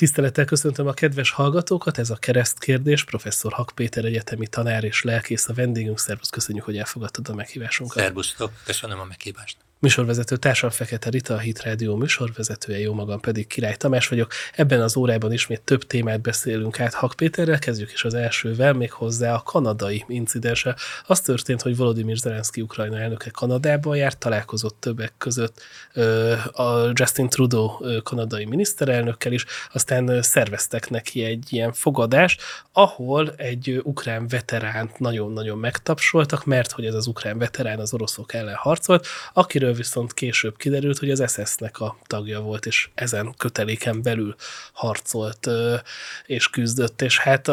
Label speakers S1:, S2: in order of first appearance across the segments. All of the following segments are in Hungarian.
S1: Tisztelettel köszöntöm a kedves hallgatókat, ez a keresztkérdés, professzor Hak Péter egyetemi tanár és lelkész a vendégünk. Szervusz, köszönjük, hogy elfogadtad a meghívásunkat.
S2: Szervusztok, köszönöm a meghívást.
S1: Műsorvezető társam Fekete Rita, a Hit Rádió műsorvezetője, jó magam pedig Király Tamás vagyok. Ebben az órában ismét több témát beszélünk át Hak Péterrel, kezdjük is az elsővel, még hozzá a kanadai incidense. Az történt, hogy Volodymyr Zelenszky Ukrajna elnöke Kanadában járt, találkozott többek között a Justin Trudeau kanadai miniszterelnökkel is, aztán szerveztek neki egy ilyen fogadást, ahol egy ukrán veteránt nagyon-nagyon megtapsoltak, mert hogy ez az ukrán veterán az oroszok ellen harcolt, akiről akiről viszont később kiderült, hogy az SS-nek a tagja volt, és ezen köteléken belül harcolt és küzdött. És hát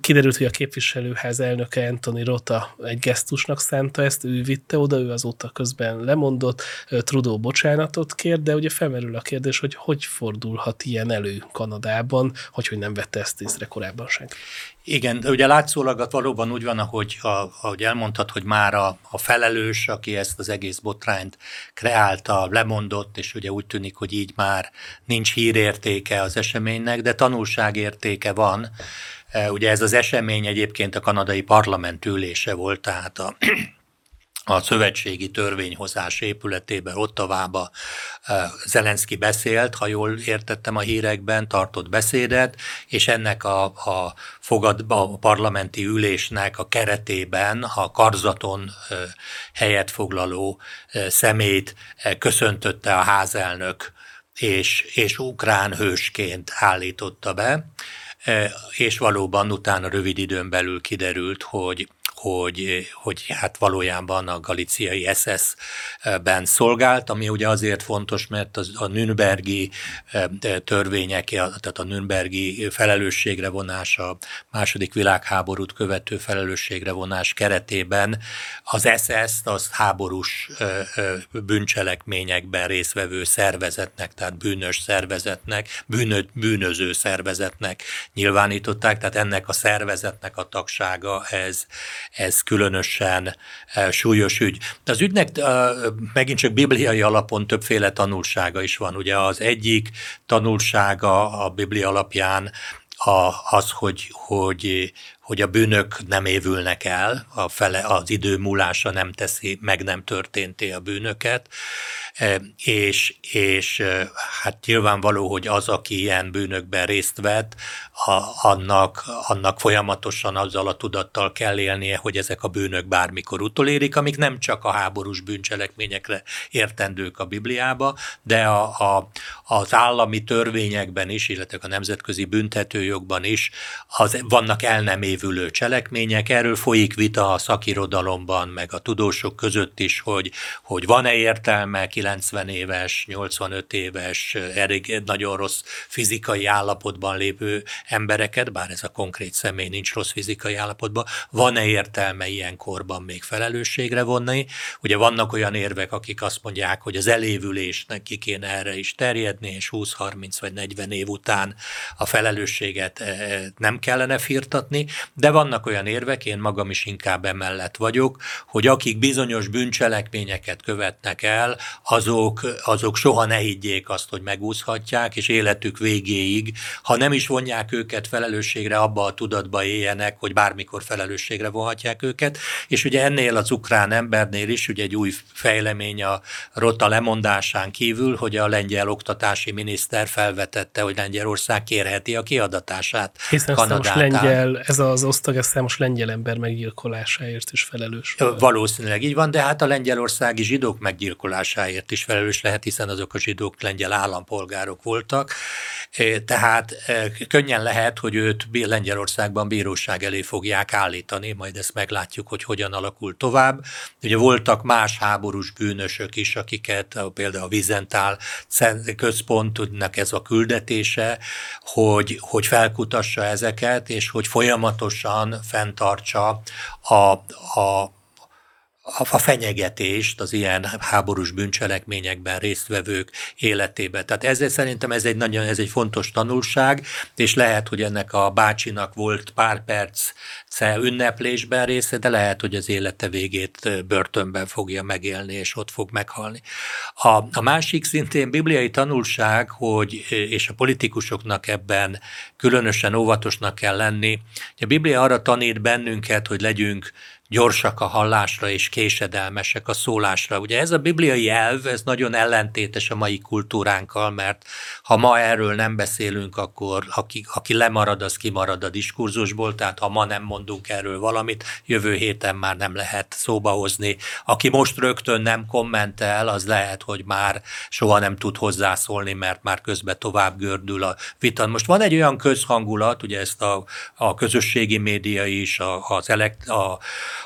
S1: kiderült, hogy a képviselőház elnöke Anthony Rota egy gesztusnak szánta ezt, ő vitte oda, ő azóta közben lemondott, Trudeau bocsánatot kér, de ugye felmerül a kérdés, hogy hogy fordulhat ilyen elő Kanadában, hogy, hogy nem vette ezt észre korábban senki.
S2: Igen, de ugye látszólag valóban úgy van, ahogy, ahogy elmondtad, hogy már a, a felelős, aki ezt az egész botrányt kreálta, lemondott, és ugye úgy tűnik, hogy így már nincs hírértéke az eseménynek, de tanulságértéke van. E, ugye ez az esemény egyébként a kanadai parlament ülése volt, tehát a a szövetségi törvényhozás épületében, Ottavába Zelenszky beszélt, ha jól értettem a hírekben, tartott beszédet, és ennek a, a, fogad, a parlamenti ülésnek a keretében a karzaton helyet foglaló szemét köszöntötte a házelnök, és, és ukrán hősként állította be, és valóban utána rövid időn belül kiderült, hogy hogy, hogy hát valójában a galiciai SS-ben szolgált, ami ugye azért fontos, mert az, a Nürnbergi e, törvények, tehát a Nürnbergi felelősségre vonás, a második világháborút követő felelősségre vonás keretében az SS-t az háborús e, e, bűncselekményekben résztvevő szervezetnek, tehát bűnös szervezetnek, bűnö, bűnöző szervezetnek nyilvánították, tehát ennek a szervezetnek a tagsága ez, ez különösen eh, súlyos ügy. Az ügynek eh, megint csak bibliai alapon többféle tanulsága is van. Ugye az egyik tanulsága a Biblia alapján az, hogy, hogy, hogy a bűnök nem évülnek el, a fele, az idő múlása nem teszi, meg nem történté a bűnöket, e, és, és e, hát nyilvánvaló, hogy az, aki ilyen bűnökben részt vett, annak, annak folyamatosan azzal a tudattal kell élnie, hogy ezek a bűnök bármikor utolérik, amik nem csak a háborús bűncselekményekre értendők a Bibliába, de a, a, az állami törvényekben is, illetve a nemzetközi büntetőjogban is az, vannak el nem évülő cselekmények. Erről folyik vita a szakirodalomban, meg a tudósok között is, hogy, hogy van-e értelme 90 éves, 85 éves, elég nagyon rossz fizikai állapotban lévő embereket, bár ez a konkrét személy nincs rossz fizikai állapotban, van-e értelme ilyen korban még felelősségre vonni? Ugye vannak olyan érvek, akik azt mondják, hogy az elévülésnek ki kéne erre is terjedni, és 20-30 vagy 40 év után a felelősséget eh, nem kellene firtatni, de vannak olyan érvek, én magam is inkább emellett vagyok, hogy akik bizonyos bűncselekményeket követnek el, azok, azok soha ne higgyék azt, hogy megúszhatják, és életük végéig, ha nem is vonják őket felelősségre, abba a tudatba éljenek, hogy bármikor felelősségre vonhatják őket, és ugye ennél az ukrán embernél is ugye egy új fejlemény a Rota lemondásán kívül, hogy a lengyel oktatási miniszter felvetette, hogy Lengyelország kérheti a kiadatását
S1: Hiszen Kanadátán. lengyel, ez az osztag, számos lengyel ember meggyilkolásáért is felelős.
S2: Valószínűleg így van, de hát a lengyelországi zsidók meggyilkolásáért is felelős lehet, hiszen azok a zsidók lengyel állampolgárok voltak. Tehát könnyen lehet, hogy őt Lengyelországban bíróság elé fogják állítani, majd ezt meglátjuk, hogy hogyan alakul tovább. Ugye voltak más háborús bűnösök is, akiket például a Vizentál központnak ez a küldetése, hogy, hogy felkutassa ezeket, és hogy folyamatosan fenntartsa a, a a fenyegetést az ilyen háborús bűncselekményekben résztvevők életébe. Tehát ezzel szerintem ez egy nagyon ez egy fontos tanulság, és lehet, hogy ennek a bácsinak volt pár perc ünneplésben része, de lehet, hogy az élete végét börtönben fogja megélni, és ott fog meghalni. A, a másik szintén bibliai tanulság, hogy, és a politikusoknak ebben különösen óvatosnak kell lenni, a Biblia arra tanít bennünket, hogy legyünk gyorsak a hallásra és késedelmesek a szólásra. Ugye ez a bibliai elv, ez nagyon ellentétes a mai kultúránkkal, mert ha ma erről nem beszélünk, akkor aki, aki lemarad, az kimarad a diskurzusból, tehát ha ma nem mondunk erről valamit, jövő héten már nem lehet szóba hozni. Aki most rögtön nem kommentel, az lehet, hogy már soha nem tud hozzászólni, mert már közben tovább gördül a vita. Most van egy olyan közhangulat, ugye ezt a, a közösségi média is, a, az elekt, a,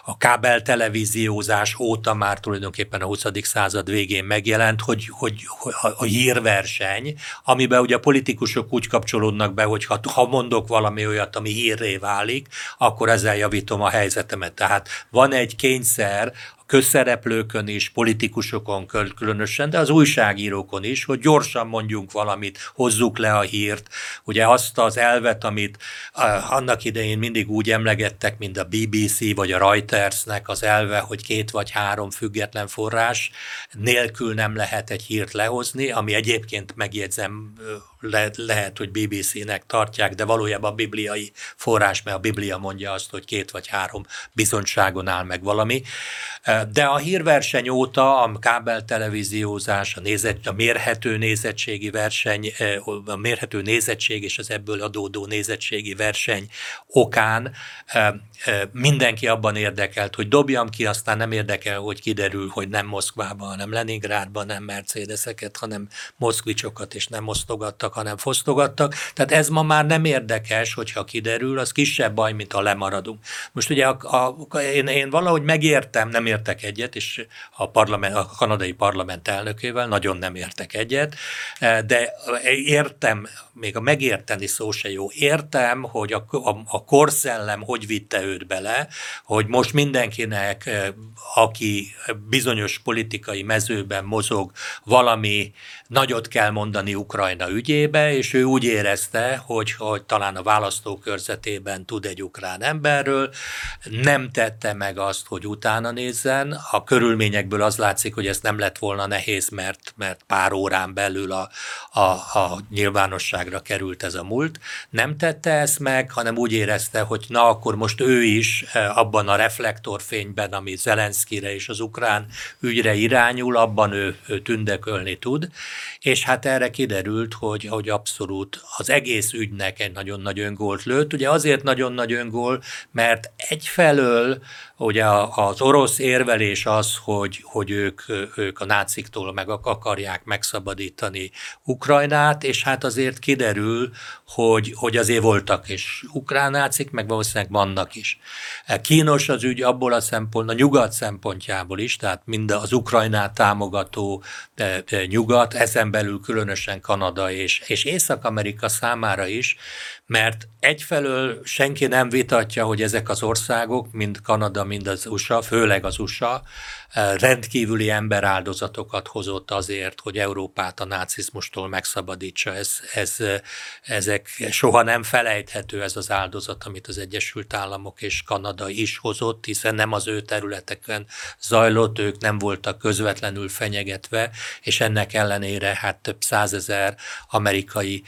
S2: a kábel televíziózás óta már tulajdonképpen a 20. század végén megjelent, hogy, hogy, hogy a hírverseny, amiben ugye a politikusok úgy kapcsolódnak be, hogy ha, ha mondok valami olyat, ami hírré válik, akkor ezzel javítom a helyzetemet. Tehát van egy kényszer közszereplőkön is, politikusokon különösen, de az újságírókon is, hogy gyorsan mondjunk valamit, hozzuk le a hírt. Ugye azt az elvet, amit annak idején mindig úgy emlegettek, mint a BBC vagy a Reutersnek az elve, hogy két vagy három független forrás nélkül nem lehet egy hírt lehozni, ami egyébként megjegyzem le, lehet, hogy BBC-nek tartják, de valójában bibliai forrás, mert a Biblia mondja azt, hogy két vagy három bizonyságon áll meg valami. De a hírverseny óta a kábel televíziózás, a, nézet, a mérhető nézettségi verseny, a mérhető nézettség és az ebből adódó nézettségi verseny okán mindenki abban érdekelt, hogy dobjam ki, aztán nem érdekel, hogy kiderül, hogy nem Moszkvában, hanem Leningrádban, nem Mercedeseket, hanem moszkvicsokat, és nem osztogattak, hanem fosztogattak. Tehát ez ma már nem érdekes, hogyha kiderül, az kisebb baj, mint ha lemaradunk. Most ugye a, a, én, én valahogy megértem, nem értek egyet, és a, parlament, a kanadai parlament elnökével nagyon nem értek egyet, de értem, még a megérteni szó se jó, értem, hogy a, a, a korszellem hogy vitte őt bele, hogy most mindenkinek, aki bizonyos politikai mezőben mozog, valami nagyot kell mondani Ukrajna ügyébe, és ő úgy érezte, hogy, hogy talán a választókörzetében tud egy ukrán emberről, nem tette meg azt, hogy utána nézzen. A körülményekből az látszik, hogy ez nem lett volna nehéz, mert, mert pár órán belül a, a, a nyilvánosságra került ez a múlt. Nem tette ezt meg, hanem úgy érezte, hogy na akkor most ő is eh, abban a reflektorfényben, ami Zelenszkire és az ukrán ügyre irányul, abban ő, ő tündekölni tud és hát erre kiderült, hogy, hogy abszolút az egész ügynek egy nagyon nagy öngolt lőtt. Ugye azért nagyon nagy öngól, mert egyfelől ugye az orosz érvelés az, hogy, hogy ők, ők a náciktól meg akarják megszabadítani Ukrajnát, és hát azért kiderül, hogy, hogy azért voltak is ukrán nácik, meg valószínűleg vannak is. Kínos az ügy abból a szempont, a nyugat szempontjából is, tehát mind az Ukrajnát támogató de, de nyugat, ezen belül különösen Kanada és, és Észak-Amerika számára is, mert egyfelől senki nem vitatja, hogy ezek az országok, mind Kanada, mind az USA, főleg az USA, eh, rendkívüli emberáldozatokat hozott azért, hogy Európát a nácizmustól megszabadítsa. Ez, ez, ezek soha nem felejthető ez az áldozat, amit az Egyesült Államok és Kanada is hozott, hiszen nem az ő területeken zajlott, ők nem voltak közvetlenül fenyegetve, és ennek ellenére hát több százezer amerikai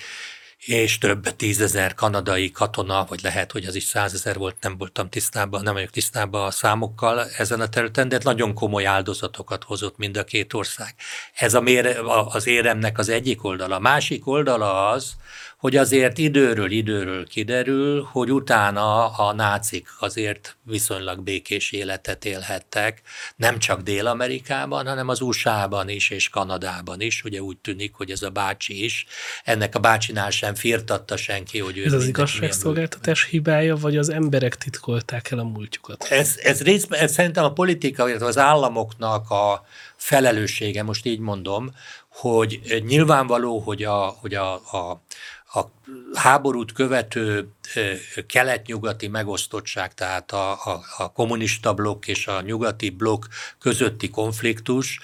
S2: és több tízezer kanadai katona, vagy lehet, hogy az is százezer volt, nem voltam tisztában, nem vagyok tisztában a számokkal ezen a területen, de nagyon komoly áldozatokat hozott mind a két ország. Ez a mér, az éremnek az egyik oldala. A másik oldala az, hogy azért időről időről kiderül, hogy utána a nácik azért viszonylag békés életet élhettek, nem csak Dél-Amerikában, hanem az USA-ban is és Kanadában is. Ugye úgy tűnik, hogy ez a bácsi is, ennek a bácsinál sem firtatta senki, hogy ő
S1: Ez az igazságszolgáltatás hibája, vagy az emberek titkolták el a múltjukat?
S2: Ez, ez részben, ez szerintem a politika, az államoknak a felelőssége, most így mondom, hogy nyilvánvaló, hogy a, hogy a, a a háborút követő kelet-nyugati megosztottság, tehát a, a, a kommunista blokk és a nyugati blokk közötti konfliktus,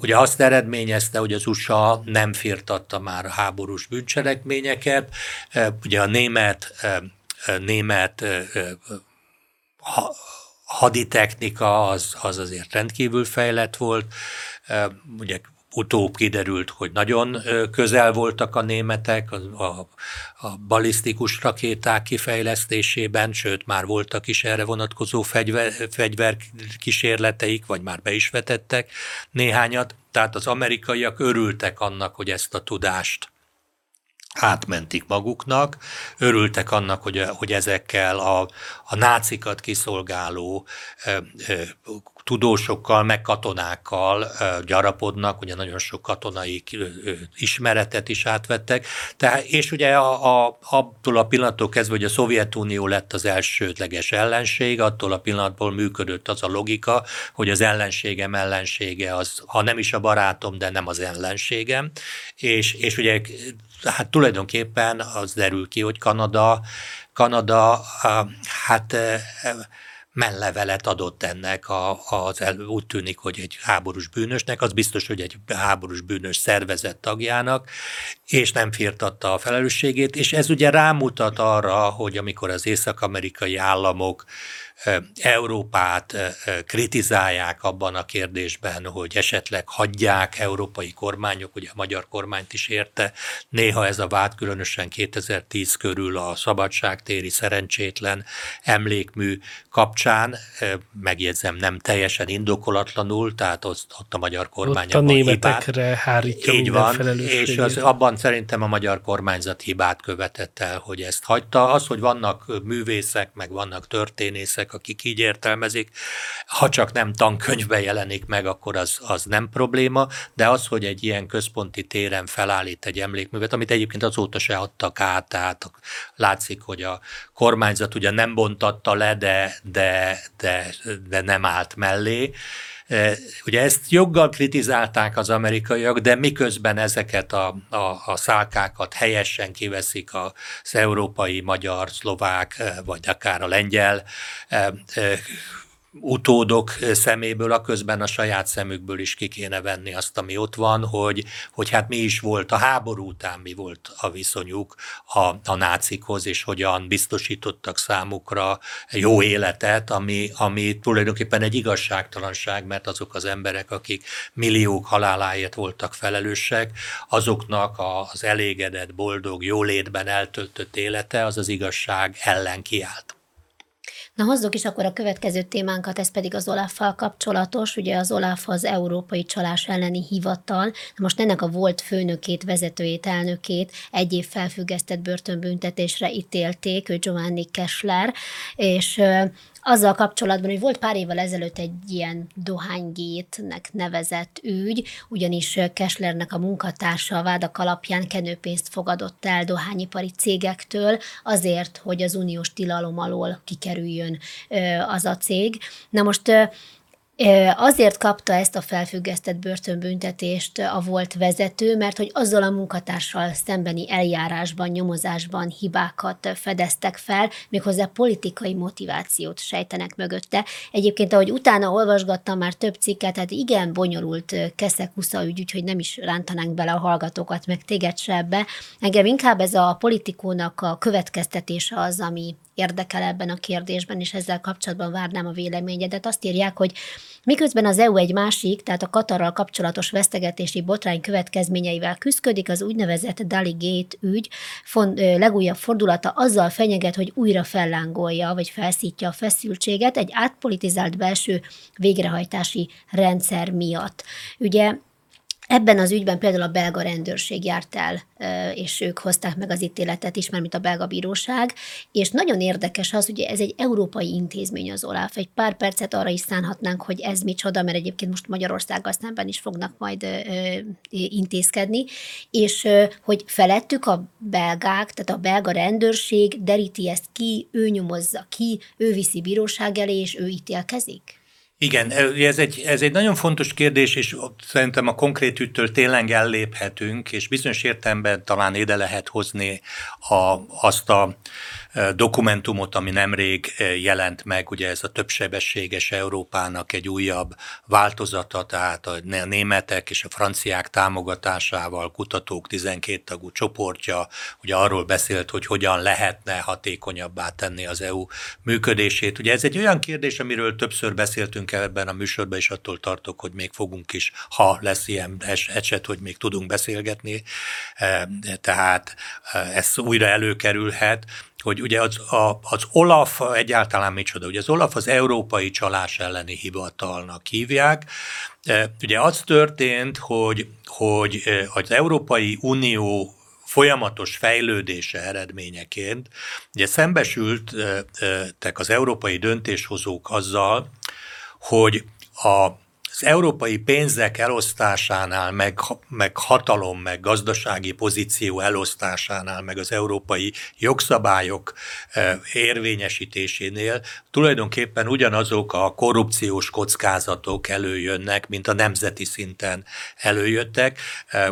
S2: Ugye azt eredményezte, hogy az USA nem firtatta már a háborús bűncselekményeket. Ugye a német, német haditechnika az, az azért rendkívül fejlett volt. Ugye utóbb kiderült, hogy nagyon közel voltak a németek a, a, a balisztikus rakéták kifejlesztésében, sőt már voltak is erre vonatkozó fegyver, fegyverkísérleteik, vagy már be is vetettek néhányat. Tehát az amerikaiak örültek annak, hogy ezt a tudást átmentik maguknak, örültek annak, hogy, hogy ezekkel a, a nácikat kiszolgáló tudósokkal, meg katonákkal gyarapodnak, ugye nagyon sok katonai ismeretet is átvettek. Tehát, és ugye a, a, attól a pillanattól kezdve, hogy a Szovjetunió lett az elsődleges ellenség, attól a pillanatból működött az a logika, hogy az ellenségem ellensége az, ha nem is a barátom, de nem az ellenségem. És, és ugye hát tulajdonképpen az derül ki, hogy Kanada, Kanada hát mellevelet adott ennek, a, az el, úgy tűnik, hogy egy háborús bűnösnek, az biztos, hogy egy háborús bűnös szervezet tagjának, és nem firtatta a felelősségét, és ez ugye rámutat arra, hogy amikor az észak-amerikai államok Európát kritizálják abban a kérdésben, hogy esetleg hagyják európai kormányok, ugye a magyar kormányt is érte. Néha ez a vád különösen 2010 körül a szabadságtéri szerencsétlen emlékmű kapcsán, megjegyzem, nem teljesen indokolatlanul, tehát ott, ott a magyar kormány
S1: ott a németekre hibát. hárítja
S2: Így van, és az, abban szerintem a magyar kormányzat hibát követett el, hogy ezt hagyta. Az, hogy vannak művészek, meg vannak történészek, akik így értelmezik. Ha csak nem tankönyvben jelenik meg, akkor az, az nem probléma, de az, hogy egy ilyen központi téren felállít egy emlékművet, amit egyébként azóta se adtak át, tehát látszik, hogy a kormányzat ugye nem bontatta le, de, de, de, de nem állt mellé, Ugye ezt joggal kritizálták az amerikaiak, de miközben ezeket a, a, a szálkákat helyesen kiveszik az európai, magyar, szlovák, e, vagy akár a lengyel e, utódok szeméből, a közben a saját szemükből is ki kéne venni azt, ami ott van, hogy, hogy hát mi is volt a háború után, mi volt a viszonyuk a, a nácikhoz, és hogyan biztosítottak számukra jó életet, ami, ami tulajdonképpen egy igazságtalanság, mert azok az emberek, akik milliók haláláért voltak felelősek, azoknak az elégedett, boldog, jólétben eltöltött élete, az az igazság ellen kiállt.
S3: Na hozzuk is akkor a következő témánkat, ez pedig az olaf kapcsolatos. Ugye az OLAF az Európai Csalás elleni hivatal. Most ennek a volt főnökét, vezetőjét, elnökét egy év felfüggesztett börtönbüntetésre ítélték, ő Giovanni Kessler, és azzal kapcsolatban, hogy volt pár évvel ezelőtt egy ilyen dohánygétnek nevezett ügy, ugyanis Kesslernek a munkatársa a vádak alapján kenőpénzt fogadott el dohányipari cégektől azért, hogy az uniós tilalom alól kikerüljön az a cég. Na most Azért kapta ezt a felfüggesztett börtönbüntetést a volt vezető, mert hogy azzal a munkatársal szembeni eljárásban, nyomozásban hibákat fedeztek fel, méghozzá politikai motivációt sejtenek mögötte. Egyébként, ahogy utána olvasgattam már több cikket, tehát igen bonyolult Kusza ügy, úgyhogy nem is rántanánk bele a hallgatókat, meg téged se ebbe. Engem inkább ez a politikónak a következtetése az, ami érdekel ebben a kérdésben, és ezzel kapcsolatban várnám a véleményedet. Azt írják, hogy miközben az EU egy másik, tehát a Katarral kapcsolatos vesztegetési botrány következményeivel küzdik, az úgynevezett Dali Gate ügy legújabb fordulata azzal fenyeget, hogy újra fellángolja, vagy felszítja a feszültséget egy átpolitizált belső végrehajtási rendszer miatt. Ugye Ebben az ügyben például a belga rendőrség járt el, és ők hozták meg az ítéletet is, mint a belga bíróság, és nagyon érdekes az, hogy ez egy európai intézmény az OLAF. Egy pár percet arra is szánhatnánk, hogy ez micsoda, mert egyébként most Magyarországgal szemben is fognak majd intézkedni, és hogy felettük a belgák, tehát a belga rendőrség deríti ezt ki, ő nyomozza ki, ő viszi bíróság elé, és ő ítélkezik?
S2: Igen, ez egy, ez egy nagyon fontos kérdés, és szerintem a konkrét üttől tényleg elléphetünk, és bizonyos értelemben talán ide lehet hozni a, azt a dokumentumot, ami nemrég jelent meg, ugye ez a többsebességes Európának egy újabb változata, tehát a németek és a franciák támogatásával kutatók 12 tagú csoportja, ugye arról beszélt, hogy hogyan lehetne hatékonyabbá tenni az EU működését. Ugye ez egy olyan kérdés, amiről többször beszéltünk ebben a műsorban, és attól tartok, hogy még fogunk is, ha lesz ilyen eset, hogy még tudunk beszélgetni. Tehát ez újra előkerülhet hogy ugye az, a, az OLAF egyáltalán micsoda, ugye az OLAF az Európai Csalás elleni hivatalnak hívják. E, ugye az történt, hogy, hogy e, az Európai Unió folyamatos fejlődése eredményeként, ugye szembesültek az európai döntéshozók azzal, hogy a az európai pénzek elosztásánál, meg, meg hatalom, meg gazdasági pozíció elosztásánál, meg az európai jogszabályok érvényesítésénél tulajdonképpen ugyanazok a korrupciós kockázatok előjönnek, mint a nemzeti szinten előjöttek.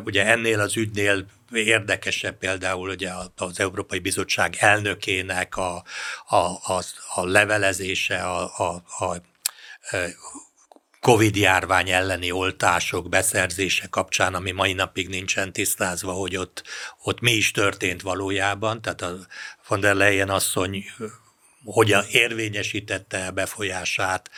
S2: Ugye ennél az ügynél érdekesebb például ugye az Európai Bizottság elnökének a, a, a, a levelezése, a, a, a e, Covid járvány elleni oltások beszerzése kapcsán, ami mai napig nincsen tisztázva, hogy ott, ott mi is történt valójában. Tehát a von der Leyen asszony hogyan érvényesítette befolyását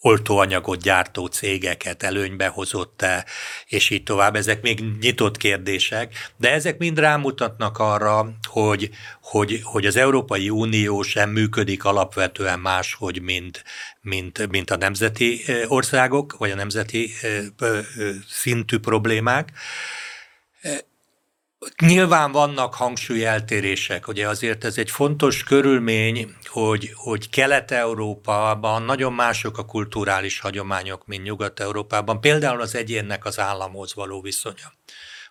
S2: oltóanyagot gyártó cégeket előnybe hozott-e, és így tovább. Ezek még nyitott kérdések, de ezek mind rámutatnak arra, hogy, hogy, hogy az Európai Unió sem működik alapvetően máshogy, mint, mint, mint a nemzeti országok, vagy a nemzeti szintű problémák. Nyilván vannak hangsúlyeltérések, ugye azért ez egy fontos körülmény, hogy, hogy Kelet-Európában nagyon mások a kulturális hagyományok, mint Nyugat-Európában, például az egyénnek az államhoz való viszonya.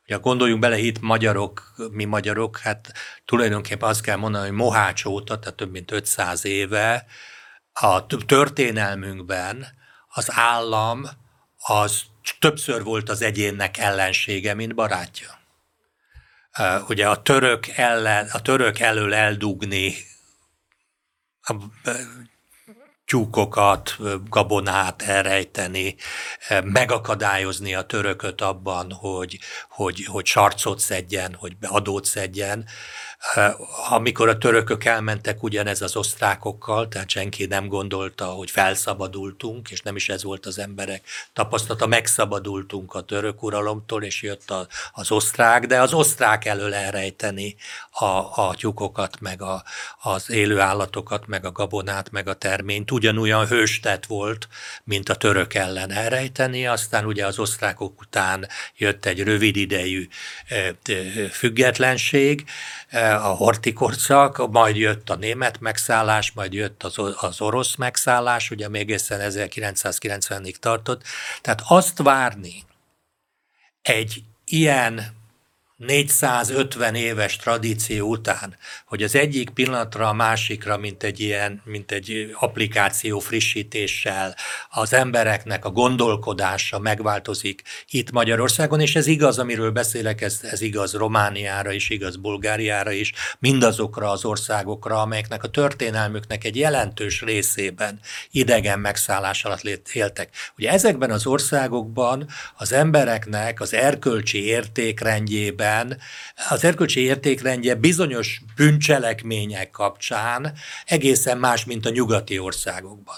S2: Ugye gondoljunk bele, itt magyarok, mi magyarok, hát tulajdonképpen azt kell mondani, hogy Mohács óta, tehát több mint 500 éve a történelmünkben az állam az többször volt az egyénnek ellensége, mint barátja ugye a török, ellen, a török elől eldugni a tyúkokat, gabonát elrejteni, megakadályozni a törököt abban, hogy, hogy, hogy sarcot szedjen, hogy adót szedjen. Amikor a törökök elmentek ugyanez az osztrákokkal, tehát senki nem gondolta, hogy felszabadultunk, és nem is ez volt az emberek tapasztalata, megszabadultunk a török uralomtól, és jött a, az osztrák, de az osztrák elől elrejteni a, a tyúkokat, meg a, az élő állatokat, meg a gabonát, meg a terményt, ugyanolyan hőstet volt, mint a török ellen elrejteni, aztán ugye az osztrákok után jött egy rövid idejű függetlenség, a hortikorszak, majd jött a német megszállás, majd jött az, az orosz megszállás, ugye még egészen 1990-ig tartott. Tehát azt várni egy ilyen 450 éves tradíció után, hogy az egyik pillanatra a másikra, mint egy ilyen, mint egy applikáció frissítéssel az embereknek a gondolkodása megváltozik itt Magyarországon, és ez igaz, amiről beszélek, ez, ez igaz Romániára is, igaz Bulgáriára is, mindazokra az országokra, amelyeknek a történelmüknek egy jelentős részében idegen megszállás alatt éltek. Ugye ezekben az országokban az embereknek az erkölcsi értékrendjében esetben az erkölcsi értékrendje bizonyos bűncselekmények kapcsán egészen más, mint a nyugati országokban.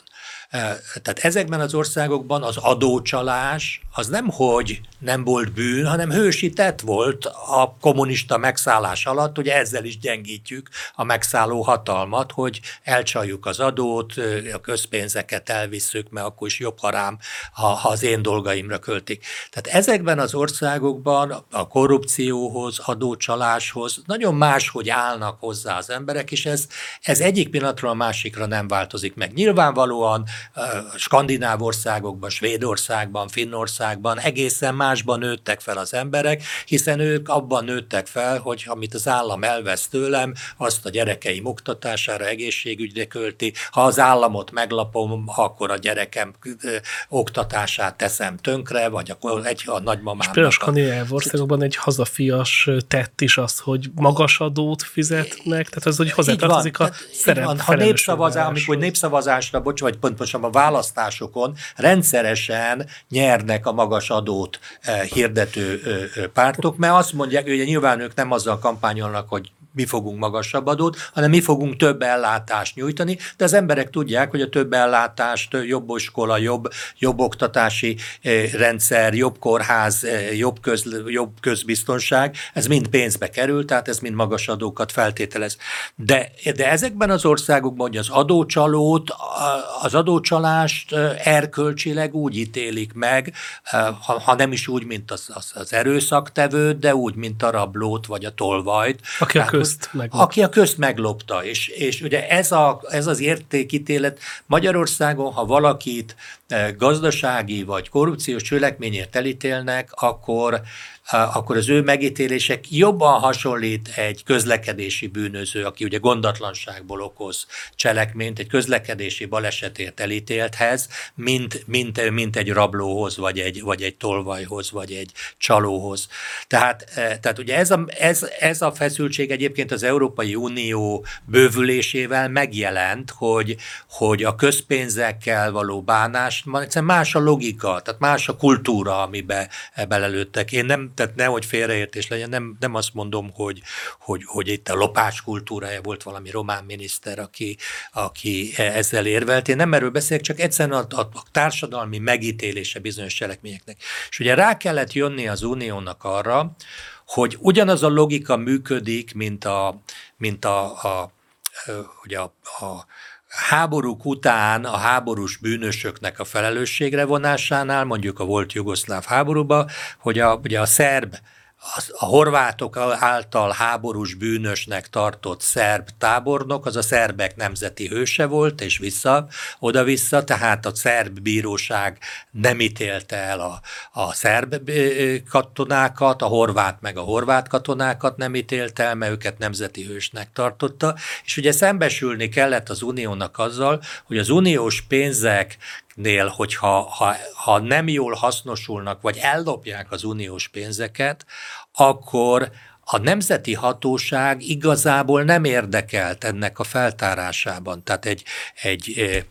S2: Tehát ezekben az országokban az adócsalás az nem, hogy nem volt bűn, hanem hősi tett volt a kommunista megszállás alatt, ugye ezzel is gyengítjük a megszálló hatalmat, hogy elcsaljuk az adót, a közpénzeket elvisszük, mert akkor is jobb harám, ha, ha az én dolgaimra költik. Tehát ezekben az országokban a korrupcióhoz, adócsaláshoz nagyon máshogy állnak hozzá az emberek, és ez, ez egyik pillanatról a másikra nem változik meg. Nyilvánvalóan skandináv országokban, Svédországban, Finnországban egészen másban nőttek fel az emberek, hiszen ők abban nőttek fel, hogy amit az állam elvesz tőlem, azt a gyerekeim oktatására, egészségügyre költi. Ha az államot meglapom, akkor a gyerekem oktatását teszem tönkre, vagy akkor egy a nagymamám. És
S1: például a skandináv országokban egy hazafias tett is az, hogy magas adót fizetnek, tehát az, hogy hozzátartozik a szerep.
S2: Ha népszavazás, amikor népszavazásra, bocs, vagy pontosan a választásokon rendszeresen nyernek a magas adót eh, hirdető pártok, mert azt mondják, hogy nyilván ők nem azzal kampányolnak, hogy mi fogunk magasabb adót, hanem mi fogunk több ellátást nyújtani, de az emberek tudják, hogy a több ellátást, jobb iskola, jobb, jobb oktatási eh, rendszer, jobb kórház, eh, jobb, köz, jobb közbiztonság, ez mind pénzbe kerül, tehát ez mind magas adókat feltételez. De, de ezekben az országokban, hogy az adócsalót, az adócsalást eh, erkölcsileg úgy ítélik meg, ha, ha nem is úgy, mint az, az, az erőszaktevőt, de úgy, mint a rablót vagy a tolvajt.
S1: Aki a közt
S2: meglopta. Aki a közt meglopta, és, és ugye ez, a, ez az értékítélet Magyarországon, ha valakit eh, gazdasági vagy korrupciós csőlekményért elítélnek, akkor akkor az ő megítélések jobban hasonlít egy közlekedési bűnöző, aki ugye gondatlanságból okoz cselekményt, egy közlekedési balesetért elítélthez, mint, mint, mint egy rablóhoz, vagy egy, vagy egy tolvajhoz, vagy egy csalóhoz. Tehát, tehát ugye ez a, ez, ez a feszültség egyébként az Európai Unió bővülésével megjelent, hogy, hogy a közpénzekkel való bánás, egyszerűen más a logika, tehát más a kultúra, amiben belelőttek. Én nem, tehát nehogy félreértés legyen, nem, nem azt mondom, hogy, hogy, hogy itt a lopás kultúrája volt valami román miniszter, aki, aki ezzel érvelt. Én nem erről beszélek, csak egyszerűen a, a, a társadalmi megítélése bizonyos cselekményeknek. És ugye rá kellett jönni az uniónak arra, hogy ugyanaz a logika működik, mint a, mint a, a, ugye a, a háborúk után a háborús bűnösöknek a felelősségre vonásánál, mondjuk a volt jugoszláv háborúba, hogy a, ugye a szerb a horvátok által háborús bűnösnek tartott szerb tábornok, az a szerbek nemzeti hőse volt, és vissza, oda-vissza, tehát a szerb bíróság nem ítélte el a, a szerb katonákat, a horvát meg a horvát katonákat nem ítélte el, mert őket nemzeti hősnek tartotta, és ugye szembesülni kellett az uniónak azzal, hogy az uniós pénzek nél, hogyha ha, ha nem jól hasznosulnak, vagy ellopják az uniós pénzeket, akkor a nemzeti hatóság igazából nem érdekelt ennek a feltárásában. Tehát egy, egy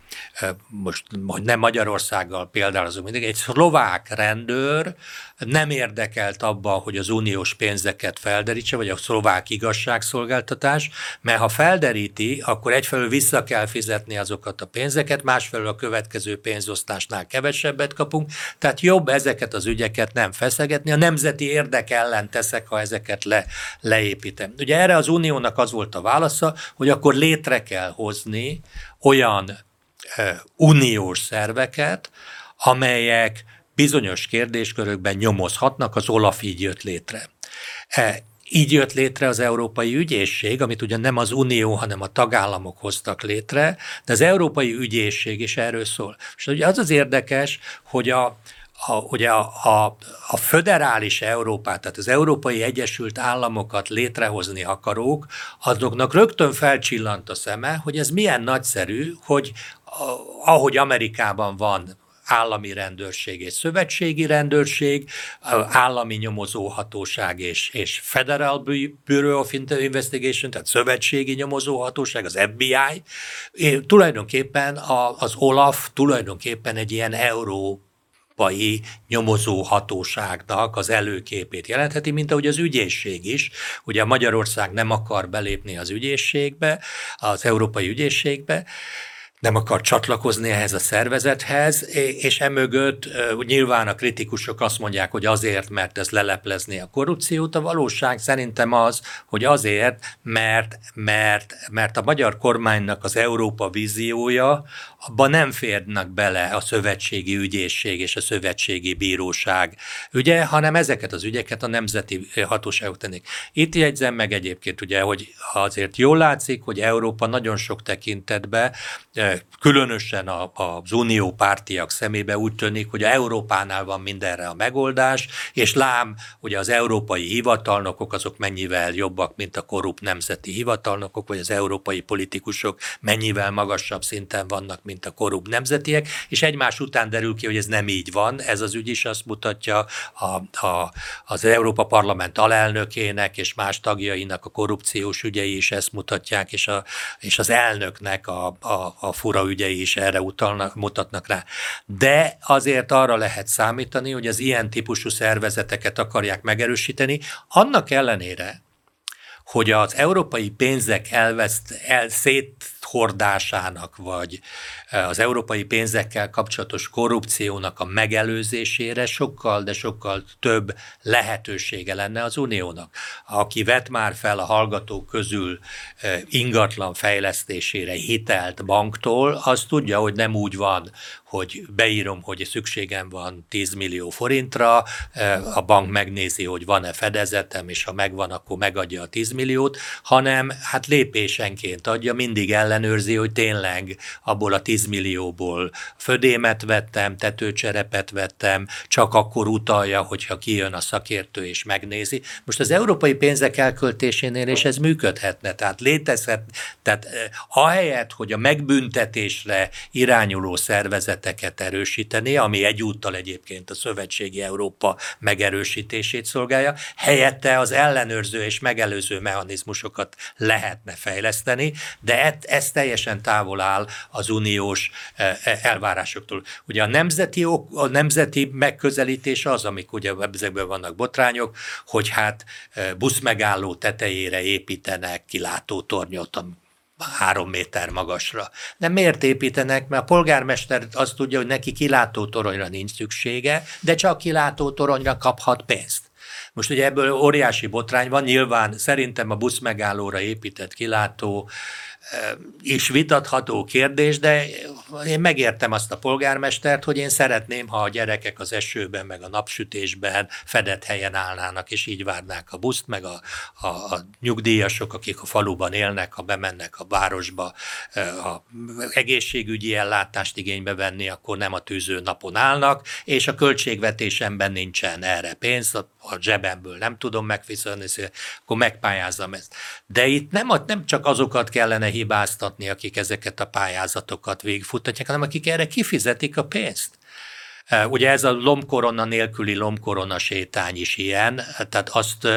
S2: most nem Magyarországgal példálozom mindig, egy szlovák rendőr nem érdekelt abban, hogy az uniós pénzeket felderítse, vagy a szlovák igazságszolgáltatás, mert ha felderíti, akkor egyfelől vissza kell fizetni azokat a pénzeket, másfelől a következő pénzosztásnál kevesebbet kapunk, tehát jobb ezeket az ügyeket nem feszegetni, a nemzeti érdek ellen teszek, ha ezeket le, leépítem. Ugye erre az uniónak az volt a válasza, hogy akkor létre kell hozni olyan uniós szerveket, amelyek bizonyos kérdéskörökben nyomozhatnak, az Olaf így jött létre. E, így jött létre az Európai Ügyészség, amit ugyan nem az Unió, hanem a tagállamok hoztak létre, de az Európai Ügyészség is erről szól. És ugye az az érdekes, hogy a, a, ugye a, a, a föderális Európát, tehát az Európai Egyesült Államokat létrehozni akarók, azoknak rögtön felcsillant a szeme, hogy ez milyen nagyszerű, hogy ahogy Amerikában van állami rendőrség és szövetségi rendőrség, állami nyomozóhatóság és, és Federal Bureau of Investigation, tehát szövetségi nyomozóhatóság, az FBI. Tulajdonképpen az OLAF tulajdonképpen egy ilyen euró európai nyomozó hatóságnak az előképét jelentheti, mint ahogy az ügyészség is. Ugye Magyarország nem akar belépni az ügyészségbe, az európai ügyészségbe, nem akar csatlakozni ehhez a szervezethez, és emögött nyilván a kritikusok azt mondják, hogy azért, mert ez leleplezni a korrupciót. A valóság szerintem az, hogy azért, mert, mert, mert a magyar kormánynak az Európa víziója, abban nem férnek bele a szövetségi ügyészség és a szövetségi bíróság ügye, hanem ezeket az ügyeket a nemzeti hatóságok tennék. Itt jegyzem meg egyébként ugye, hogy azért jól látszik, hogy Európa nagyon sok tekintetben, különösen az unió pártiak szemébe úgy tűnik, hogy a Európánál van mindenre a megoldás, és lám, hogy az európai hivatalnokok azok mennyivel jobbak, mint a korrupt nemzeti hivatalnokok, vagy az európai politikusok mennyivel magasabb szinten vannak, mint a korrupt nemzetiek, és egymás után derül ki, hogy ez nem így van. Ez az ügy is azt mutatja a, a, az Európa Parlament alelnökének és más tagjainak a korrupciós ügyei is ezt mutatják, és, a, és az elnöknek a, a, a fura ügyei is erre utalnak, mutatnak rá. De azért arra lehet számítani, hogy az ilyen típusú szervezeteket akarják megerősíteni, annak ellenére, hogy az európai pénzek elveszt, el, széthordásának, vagy az európai pénzekkel kapcsolatos korrupciónak a megelőzésére sokkal, de sokkal több lehetősége lenne az uniónak. Aki vet már fel a hallgatók közül ingatlan fejlesztésére hitelt banktól, az tudja, hogy nem úgy van, hogy beírom, hogy szükségem van 10 millió forintra, a bank megnézi, hogy van-e fedezetem, és ha megvan, akkor megadja a 10 milliót, hanem hát lépésenként adja, mindig ellenőrzi, hogy tényleg abból a 10 millióból födémet vettem, tetőcserepet vettem, csak akkor utalja, hogyha kijön a szakértő és megnézi. Most az európai pénzek elköltésénél és ez működhetne, tehát létezhet, tehát eh, ahelyett, hogy a megbüntetésre irányuló szervezet szervezeteket erősíteni, ami egyúttal egyébként a Szövetségi Európa megerősítését szolgálja, helyette az ellenőrző és megelőző mechanizmusokat lehetne fejleszteni, de ez, teljesen távol áll az uniós e, e, elvárásoktól. Ugye a nemzeti, a nemzeti megközelítés az, amik ugye ezekben vannak botrányok, hogy hát e, buszmegálló tetejére építenek kilátótornyot, három méter magasra. De miért építenek? Mert a polgármester azt tudja, hogy neki kilátó toronyra nincs szüksége, de csak kilátó toronyra kaphat pénzt. Most ugye ebből óriási botrány van, nyilván szerintem a buszmegállóra épített kilátó is vitatható kérdés, de én megértem azt a polgármestert, hogy én szeretném, ha a gyerekek az esőben, meg a napsütésben fedett helyen állnának, és így várnák a buszt, meg a, a, a nyugdíjasok, akik a faluban élnek, ha bemennek a városba, a egészségügyi ellátást igénybe venni, akkor nem a tűző napon állnak, és a költségvetésemben nincsen erre pénz, a, zsebemből nem tudom megfizetni, akkor megpályázom ezt. De itt nem, nem csak azokat kellene hibáztatni, akik ezeket a pályázatokat végigfuttatják, hanem akik erre kifizetik a pénzt. Ugye ez a lomkorona nélküli lomkorona sétány is ilyen, tehát azt,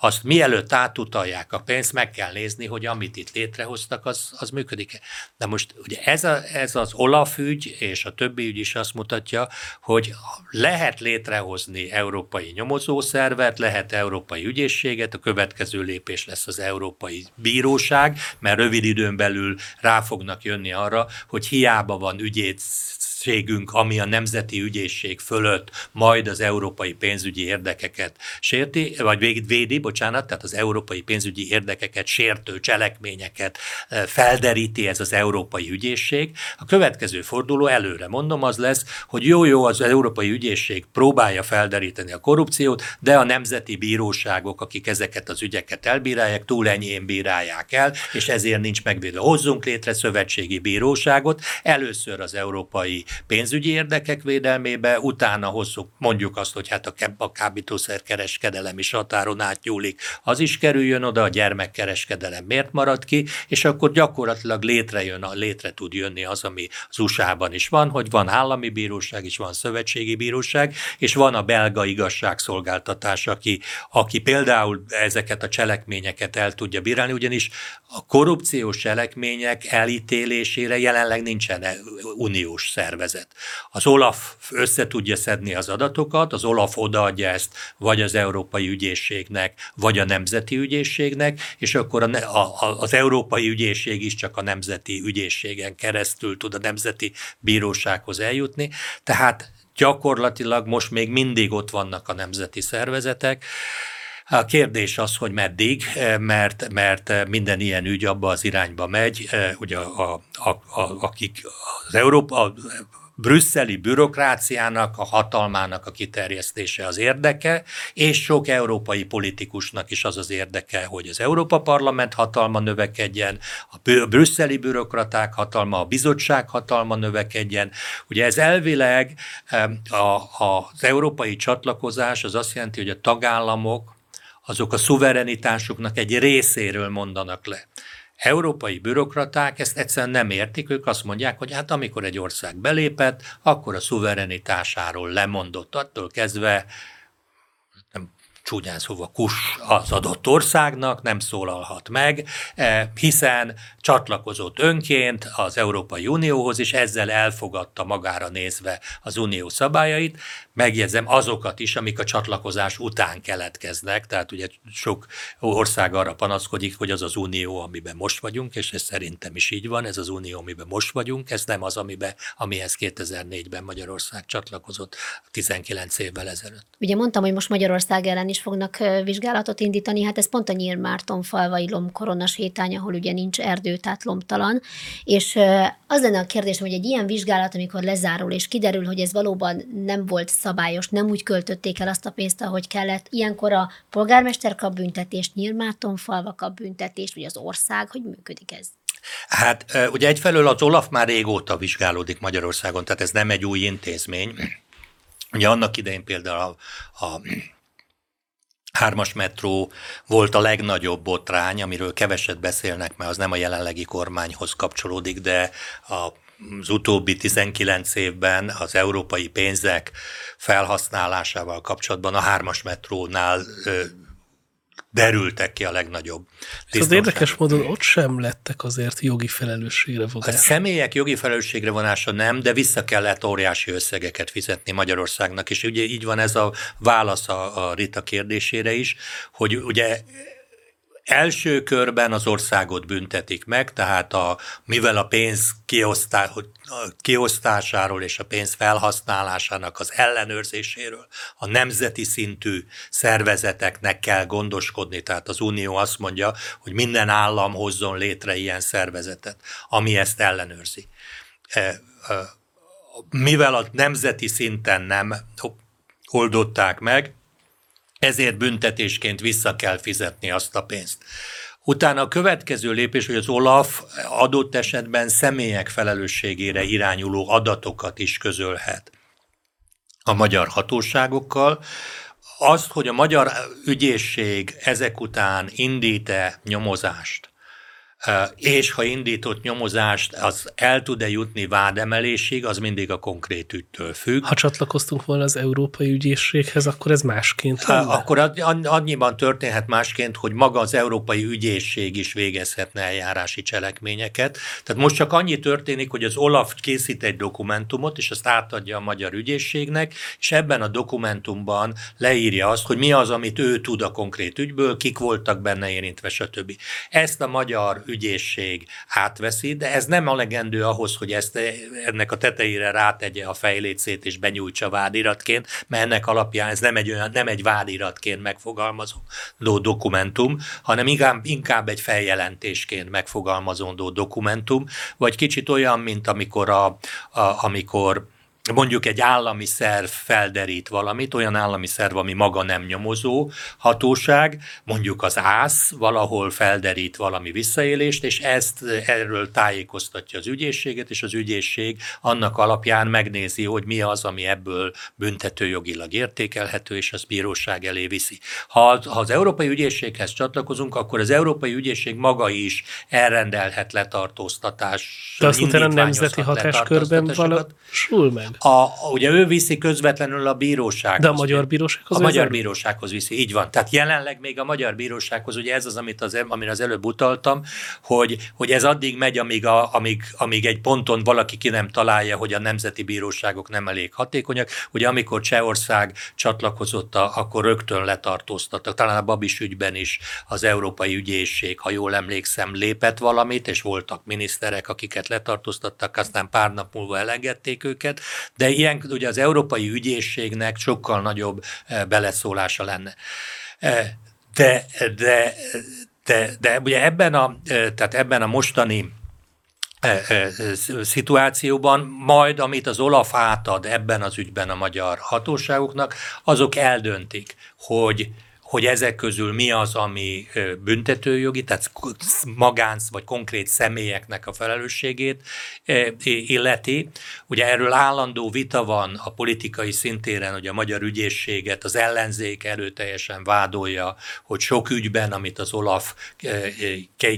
S2: azt mielőtt átutalják a pénzt, meg kell nézni, hogy amit itt létrehoztak, az, az működik-e. De most ugye ez, a, ez az Olaf ügy és a többi ügy is azt mutatja, hogy lehet létrehozni európai nyomozószervet, lehet európai ügyészséget, a következő lépés lesz az európai bíróság, mert rövid időn belül rá fognak jönni arra, hogy hiába van ügyész ügyészségünk, ami a nemzeti ügyészség fölött majd az európai pénzügyi érdekeket sérti, vagy védi, bocsánat, tehát az európai pénzügyi érdekeket sértő cselekményeket e, felderíti ez az európai ügyészség. A következő forduló előre mondom, az lesz, hogy jó-jó az európai ügyészség próbálja felderíteni a korrupciót, de a nemzeti bíróságok, akik ezeket az ügyeket elbírálják, túl enyhén bírálják el, és ezért nincs megvédve. Hozzunk létre szövetségi bíróságot, először az európai pénzügyi érdekek védelmébe, utána hozzuk mondjuk azt, hogy hát a, a kábítószerkereskedelem is határon átnyúlik, az is kerüljön oda, a gyermekkereskedelem miért marad ki, és akkor gyakorlatilag létrejön, létre tud jönni az, ami az USA-ban is van, hogy van állami bíróság is, van szövetségi bíróság, és van a belga igazságszolgáltatás, aki, aki például ezeket a cselekményeket el tudja bírálni, ugyanis a korrupciós cselekmények elítélésére jelenleg nincsen uniós szervezet. Az OLAF össze tudja szedni az adatokat, az OLAF odaadja ezt vagy az Európai Ügyészségnek, vagy a Nemzeti Ügyészségnek, és akkor a, a, az Európai Ügyészség is csak a Nemzeti Ügyészségen keresztül tud a Nemzeti Bírósághoz eljutni. Tehát gyakorlatilag most még mindig ott vannak a nemzeti szervezetek, a kérdés az, hogy meddig, mert, mert minden ilyen ügy abba az irányba megy, ugye a, a, a, akik az Európa, a brüsszeli bürokráciának, a hatalmának a kiterjesztése az érdeke, és sok európai politikusnak is az az érdeke, hogy az Európa Parlament hatalma növekedjen, a brüsszeli bürokraták hatalma, a bizottság hatalma növekedjen. Ugye ez elvileg a, az európai csatlakozás az azt jelenti, hogy a tagállamok azok a szuverenitásuknak egy részéről mondanak le. Európai bürokraták ezt egyszerűen nem értik, ők azt mondják, hogy hát amikor egy ország belépett, akkor a szuverenitásáról lemondott, attól kezdve csúnyán szóval kus az adott országnak, nem szólalhat meg, eh, hiszen csatlakozott önként az Európai Unióhoz, és ezzel elfogadta magára nézve az unió szabályait, megjegyzem azokat is, amik a csatlakozás után keletkeznek, tehát ugye sok ország arra panaszkodik, hogy az az unió, amiben most vagyunk, és ez szerintem is így van, ez az unió, amiben most vagyunk, ez nem az, amiben, amihez 2004-ben Magyarország csatlakozott 19 évvel ezelőtt.
S3: Ugye mondtam, hogy most Magyarország ellen is fognak vizsgálatot indítani, hát ez pont a Nyírmárton falvai lomkorona sétány, ahol ugye nincs erdő, tehát lomtalan, és az lenne a kérdés, hogy egy ilyen vizsgálat, amikor lezárul, és kiderül, hogy ez valóban nem volt szabályos, nem úgy költötték el azt a pénzt, ahogy kellett, ilyenkor a polgármester kap büntetést, Nyírmárton falva kap büntetést, vagy az ország, hogy működik ez?
S2: Hát ugye egyfelől az Olaf már régóta vizsgálódik Magyarországon, tehát ez nem egy új intézmény. Ugye annak idején például a, a hármas metró volt a legnagyobb botrány, amiről keveset beszélnek, mert az nem a jelenlegi kormányhoz kapcsolódik, de a az utóbbi 19 évben az európai pénzek felhasználásával kapcsolatban a hármas metrónál derültek ki a legnagyobb.
S1: Ez az érdekes módon ott sem lettek azért jogi felelősségre vonásra.
S2: A személyek jogi felelősségre vonása nem, de vissza kellett óriási összegeket fizetni Magyarországnak, és ugye így van ez a válasz a, a Rita kérdésére is, hogy ugye első körben az országot büntetik meg, tehát a, mivel a pénz kiosztá, kiosztásáról és a pénz felhasználásának az ellenőrzéséről a nemzeti szintű szervezeteknek kell gondoskodni. Tehát az Unió azt mondja, hogy minden állam hozzon létre ilyen szervezetet, ami ezt ellenőrzi. E, e, mivel a nemzeti szinten nem oldották meg, ezért büntetésként vissza kell fizetni azt a pénzt. Utána a következő lépés, hogy az OLAF adott esetben személyek felelősségére irányuló adatokat is közölhet a magyar hatóságokkal. Azt, hogy a magyar ügyészség ezek után indít-e nyomozást, és ha indított nyomozást, az el tud-e jutni vádemelésig, az mindig a konkrét ügytől függ.
S1: Ha csatlakoztunk volna az Európai Ügyészséghez, akkor ez másként
S2: lenne? Akkor annyiban történhet másként, hogy maga az Európai Ügyészség is végezhetne eljárási cselekményeket. Tehát most csak annyi történik, hogy az Olaf készít egy dokumentumot, és azt átadja a magyar ügyészségnek, és ebben a dokumentumban leírja azt, hogy mi az, amit ő tud a konkrét ügyből, kik voltak benne érintve, stb. Ezt a magyar ügyészség átveszi, de ez nem elegendő ahhoz, hogy ezt ennek a tetejére rátegye a fejlécét és benyújtsa vádiratként, mert ennek alapján ez nem egy, olyan, nem egy vádiratként megfogalmazódó dokumentum, hanem inkább, egy feljelentésként megfogalmazódó dokumentum, vagy kicsit olyan, mint amikor, a, a, amikor mondjuk egy állami szerv felderít valamit, olyan állami szerv, ami maga nem nyomozó hatóság, mondjuk az ÁSZ valahol felderít valami visszaélést, és ezt erről tájékoztatja az ügyészséget, és az ügyészség annak alapján megnézi, hogy mi az, ami ebből büntetőjogilag értékelhető, és az bíróság elé viszi. Ha, ha az Európai Ügyészséghez csatlakozunk, akkor az Európai Ügyészség maga is elrendelhet letartóztatás.
S1: De azt utána nemzeti hatáskörben valósul meg?
S2: A, ugye ő viszi közvetlenül a bírósághoz.
S1: De a magyar bírósághoz?
S2: A magyar bírósághoz viszi, így van. Tehát jelenleg még a magyar bírósághoz, ugye ez az, amit az, amire az előbb utaltam, hogy, hogy ez addig megy, amíg, a, amíg, amíg egy ponton valaki ki nem találja, hogy a nemzeti bíróságok nem elég hatékonyak. Ugye amikor Csehország csatlakozott, a, akkor rögtön letartóztattak. Talán a Babis ügyben is az Európai Ügyészség, ha jól emlékszem, lépett valamit, és voltak miniszterek, akiket letartóztattak, aztán pár nap múlva elengedték őket de ilyen ugye az Európai Ügyészségnek sokkal nagyobb eh, beleszólása lenne. Eh, de, de, de, de ugye ebben a, eh, tehát ebben a mostani szituációban, majd amit az Olaf átad ebben az ügyben a magyar hatóságoknak, azok eldöntik, hogy hogy ezek közül mi az, ami büntetőjogi, tehát magánc vagy konkrét személyeknek a felelősségét illeti. Ugye erről állandó vita van a politikai szintéren, hogy a magyar ügyészséget az ellenzék erőteljesen vádolja, hogy sok ügyben, amit az Olaf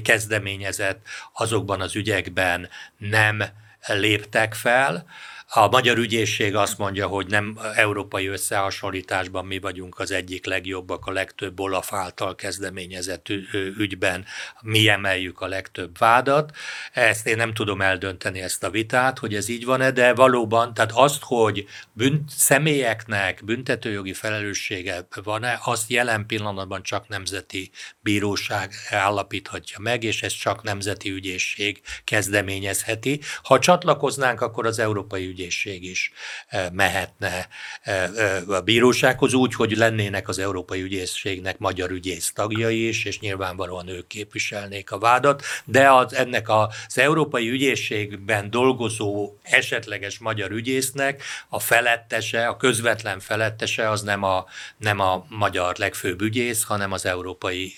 S2: kezdeményezett, azokban az ügyekben nem léptek fel. A magyar ügyészség azt mondja, hogy nem európai összehasonlításban mi vagyunk az egyik legjobbak, a legtöbb Olaf által kezdeményezett ügyben mi emeljük a legtöbb vádat. Ezt én nem tudom eldönteni ezt a vitát, hogy ez így van-e, de valóban, tehát azt, hogy bünt, személyeknek büntetőjogi felelőssége van-e, azt jelen pillanatban csak nemzeti bíróság állapíthatja meg, és ezt csak nemzeti ügyészség kezdeményezheti. Ha csatlakoznánk, akkor az európai ügyészség ügyészség is eh, mehetne eh, eh, a bírósághoz úgy, hogy lennének az Európai Ügyészségnek magyar ügyész tagjai is, és nyilvánvalóan ők képviselnék a vádat, de az, ennek az Európai Ügyészségben dolgozó esetleges magyar ügyésznek a felettese, a közvetlen felettese az nem a, nem a magyar legfőbb ügyész, hanem az európai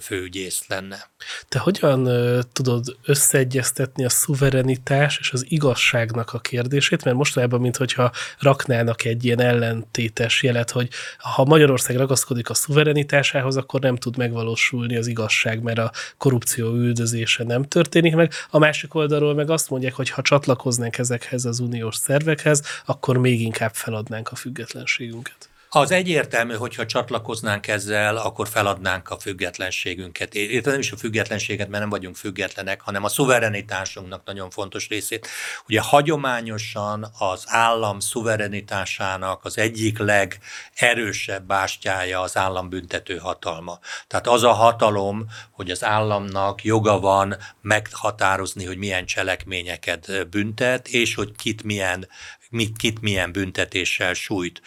S2: főügyész lenne.
S1: Te hogyan tudod összeegyeztetni a szuverenitás és az igazságnak a kérdését, mert mostanában, mintha raknának egy ilyen ellentétes jelet, hogy ha Magyarország ragaszkodik a szuverenitásához, akkor nem tud megvalósulni az igazság, mert a korrupció üldözése nem történik meg. A másik oldalról meg azt mondják, hogy ha csatlakoznánk ezekhez az uniós szervekhez, akkor még inkább feladnánk a függetlenségünket.
S2: Az egyértelmű, hogyha csatlakoznánk ezzel, akkor feladnánk a függetlenségünket. Értem nem is a függetlenséget, mert nem vagyunk függetlenek, hanem a szuverenitásunknak nagyon fontos részét. Ugye hagyományosan az állam szuverenitásának az egyik legerősebb bástyája az állam büntető hatalma. Tehát az a hatalom, hogy az államnak joga van meghatározni, hogy milyen cselekményeket büntet, és hogy kit milyen mit, kit milyen büntetéssel sújt.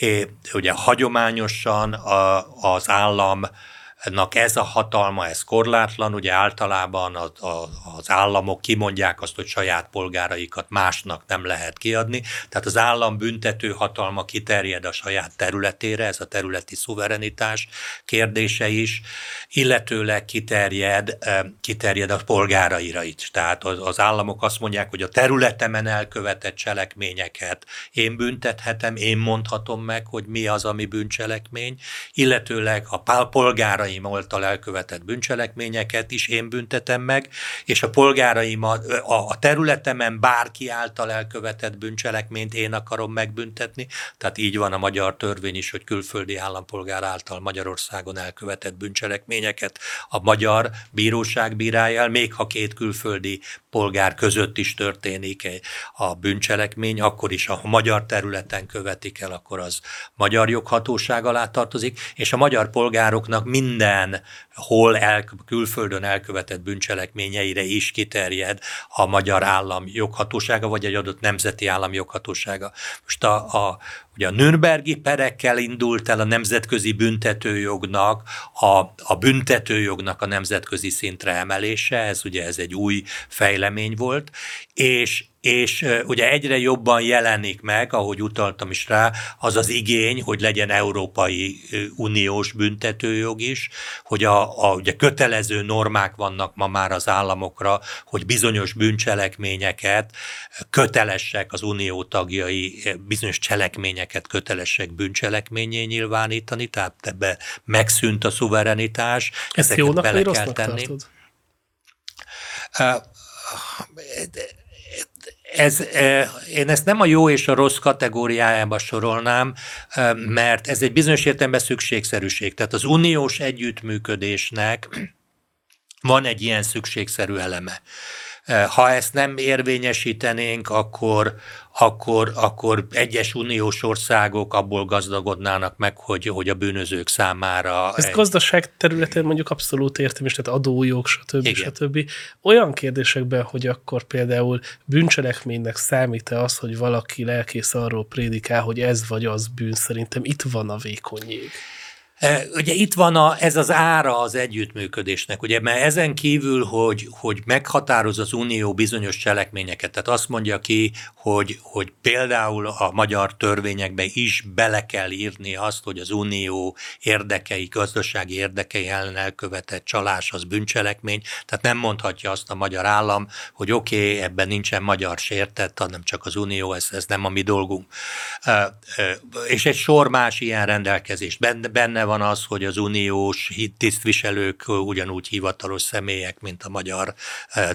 S2: É, ugye hagyományosan a, az állam ez a hatalma, ez korlátlan, ugye általában az, az államok kimondják azt, hogy saját polgáraikat másnak nem lehet kiadni, tehát az állam büntető hatalma kiterjed a saját területére, ez a területi szuverenitás kérdése is, illetőleg kiterjed, kiterjed a polgáraira is. Tehát az államok azt mondják, hogy a területemen elkövetett cselekményeket én büntethetem, én mondhatom meg, hogy mi az, ami bűncselekmény, illetőleg a polgárai polgáraim által elkövetett bűncselekményeket is én büntetem meg, és a polgáraim a, a területemen bárki által elkövetett bűncselekményt én akarom megbüntetni. Tehát így van a magyar törvény is, hogy külföldi állampolgár által Magyarországon elkövetett bűncselekményeket a magyar bíróság bírálja el, még ha két külföldi polgár között is történik a bűncselekmény, akkor is a magyar területen követik el, akkor az magyar joghatóság alá tartozik, és a magyar polgároknak minden hol el, külföldön elkövetett bűncselekményeire is kiterjed a magyar állam joghatósága, vagy egy adott nemzeti állam joghatósága. Most a, a, ugye a Nürnbergi perekkel indult el a nemzetközi büntetőjognak, a, a büntetőjognak a nemzetközi szintre emelése, ez ugye ez egy új fejlemény volt, és és ugye egyre jobban jelenik meg, ahogy utaltam is rá, az az igény, hogy legyen Európai Uniós büntetőjog is, hogy a, a ugye kötelező normák vannak ma már az államokra, hogy bizonyos bűncselekményeket kötelesek az unió tagjai, bizonyos cselekményeket kötelesek bűncselekményé nyilvánítani, tehát ebbe megszűnt a szuverenitás.
S1: Ezt jónak bele kell tenni. Tartod?
S2: Ez, e, én ezt nem a jó és a rossz kategóriájába sorolnám, e, mert ez egy bizonyos értelemben szükségszerűség. Tehát az uniós együttműködésnek van egy ilyen szükségszerű eleme. E, ha ezt nem érvényesítenénk, akkor, akkor, akkor egyes uniós országok abból gazdagodnának meg, hogy, hogy a bűnözők számára...
S1: Ezt egy... gazdaság területén mondjuk abszolút értem is, tehát adójog, stb. Igen. stb. Olyan kérdésekben, hogy akkor például bűncselekménynek számít-e az, hogy valaki lelkész arról prédikál, hogy ez vagy az bűn, szerintem itt van a vékony jég.
S2: Ugye itt van a, ez az ára az együttműködésnek, ugye, mert ezen kívül, hogy, hogy meghatároz az Unió bizonyos cselekményeket, tehát azt mondja ki, hogy, hogy például a magyar törvényekbe is bele kell írni azt, hogy az Unió érdekei, gazdasági érdekei ellen elkövetett csalás az bűncselekmény, tehát nem mondhatja azt a magyar állam, hogy oké, okay, ebben nincsen magyar sértett, hanem csak az Unió, ez, ez nem a mi dolgunk. És egy sor más ilyen rendelkezés. Benne van az, hogy az uniós tisztviselők ugyanúgy hivatalos személyek, mint a magyar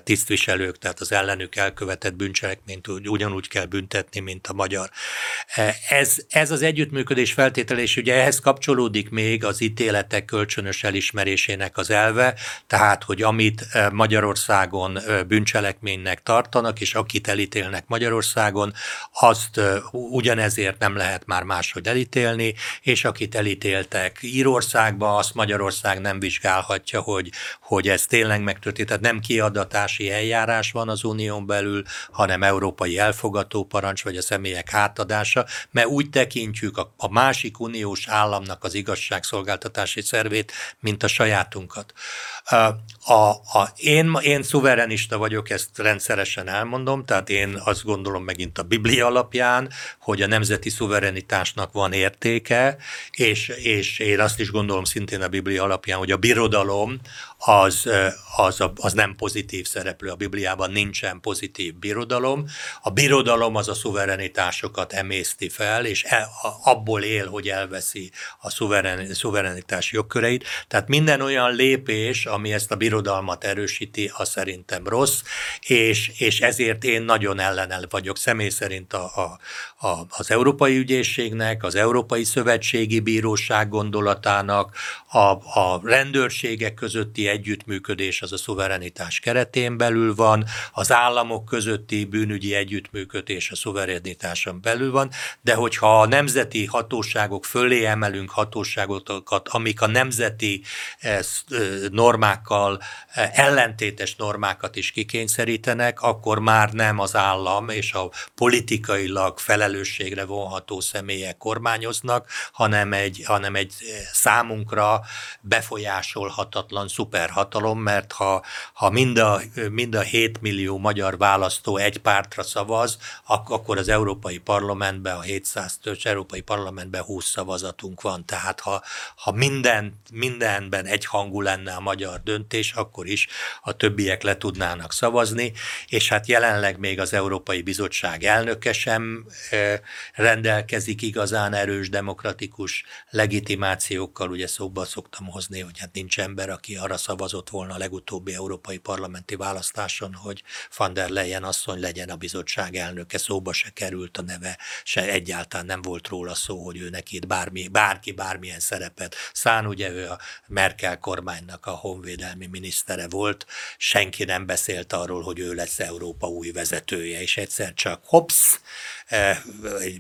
S2: tisztviselők, tehát az ellenük elkövetett bűncselekményt ugyanúgy kell büntetni, mint a magyar. Ez, ez az együttműködés feltétele, és ugye ehhez kapcsolódik még az ítéletek kölcsönös elismerésének az elve, tehát, hogy amit Magyarországon bűncselekménynek tartanak, és akit elítélnek Magyarországon, azt ugyanezért nem lehet már máshogy elítélni, és akit elítéltek Írországba, azt Magyarország nem vizsgálhatja, hogy, hogy ez tényleg megtörtént. Tehát nem kiadatási eljárás van az unión belül, hanem európai elfogató parancs, vagy a személyek átadása, mert úgy tekintjük a, a másik uniós államnak az igazságszolgáltatási szervét, mint a sajátunkat. A, a, én, én szuverenista vagyok, ezt rendszeresen elmondom, tehát én azt gondolom megint a Biblia alapján, hogy a nemzeti szuverenitásnak van értéke, és, és én azt is gondolom szintén a Biblia alapján, hogy a birodalom az, az, az nem pozitív szereplő. A Bibliában nincsen pozitív birodalom. A birodalom az a szuverenitásokat emészti fel, és el, abból él, hogy elveszi a szuveren, szuverenitás jogköreit. Tehát minden olyan lépés, ami ezt a birodalmat erősíti, az szerintem rossz, és, és ezért én nagyon ellenel vagyok személy szerint a, a, a, az Európai Ügyészségnek, az Európai Szövetségi Bíróság gondolatának, a, a rendőrségek közötti együttműködés az a szuverenitás keretén belül van, az államok közötti bűnügyi együttműködés a szuverenitáson belül van, de hogyha a nemzeti hatóságok fölé emelünk hatóságokat, amik a nemzeti eh, normákkal eh, ellentétes normákat is kikényszerítenek, akkor már nem az állam és a politikailag felelősségre vonható személyek kormányoznak, hanem egy, hanem egy eh, számunkra befolyásolhatatlan szuperhatalom, mert ha, ha mind, a, mind a 7 millió magyar választó egy pártra szavaz, akkor az Európai Parlamentben, a 700 tős Európai Parlamentben 20 szavazatunk van. Tehát ha, ha minden, mindenben egyhangú lenne a magyar döntés, akkor is a többiek le tudnának szavazni, és hát jelenleg még az Európai Bizottság elnöke sem rendelkezik igazán erős demokratikus legitimációkkal, ugye szóba szoktam hozni, hogy hát nincs ember, aki arra szavazott volna a legutóbbi európai parlamenti választáson, hogy van der Leyen asszony legyen a bizottság elnöke, szóba se került a neve, se egyáltalán nem volt róla szó, hogy ő neki bármi, bárki bármilyen szerepet szán, ugye ő a Merkel kormánynak a honvédelmi minisztere volt, senki nem beszélt arról, hogy ő lesz Európa új vezetője, és egyszer csak hops, eh,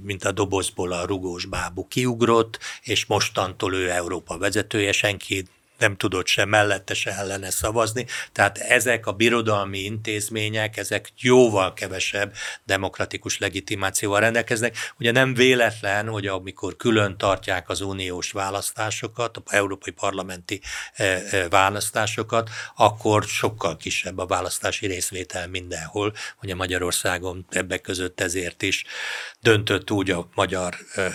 S2: mint a dobozból a rugós bábú kiugrott, és mostantól ő Európa vezetője, senki nem tudott sem mellette, se ellene szavazni. Tehát ezek a birodalmi intézmények, ezek jóval kevesebb demokratikus legitimációval rendelkeznek. Ugye nem véletlen, hogy amikor külön tartják az uniós választásokat, a európai parlamenti eh, eh, választásokat, akkor sokkal kisebb a választási részvétel mindenhol, a Magyarországon ebbek között ezért is döntött úgy a magyar eh,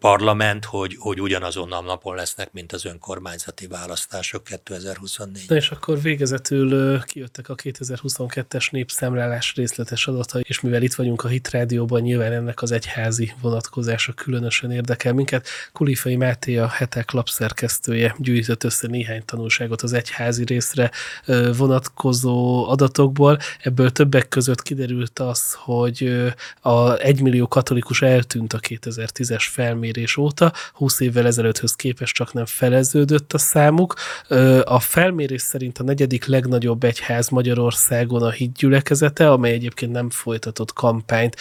S2: parlament, hogy, hogy ugyanazon a napon lesznek, mint az önkormányzati választások 2024.
S1: Na és akkor végezetül kijöttek a 2022-es népszámlálás részletes adatai, és mivel itt vagyunk a Hit Rádióban, nyilván ennek az egyházi vonatkozása különösen érdekel minket. Kulifai Máté a hetek lapszerkesztője gyűjtött össze néhány tanulságot az egyházi részre vonatkozó adatokból. Ebből többek között kiderült az, hogy a egymillió katolikus eltűnt a 2010-es fel felmérés óta, 20 évvel ezelőtthöz képest csak nem feleződött a számuk. A felmérés szerint a negyedik legnagyobb egyház Magyarországon a hídgyülekezete, amely egyébként nem folytatott kampányt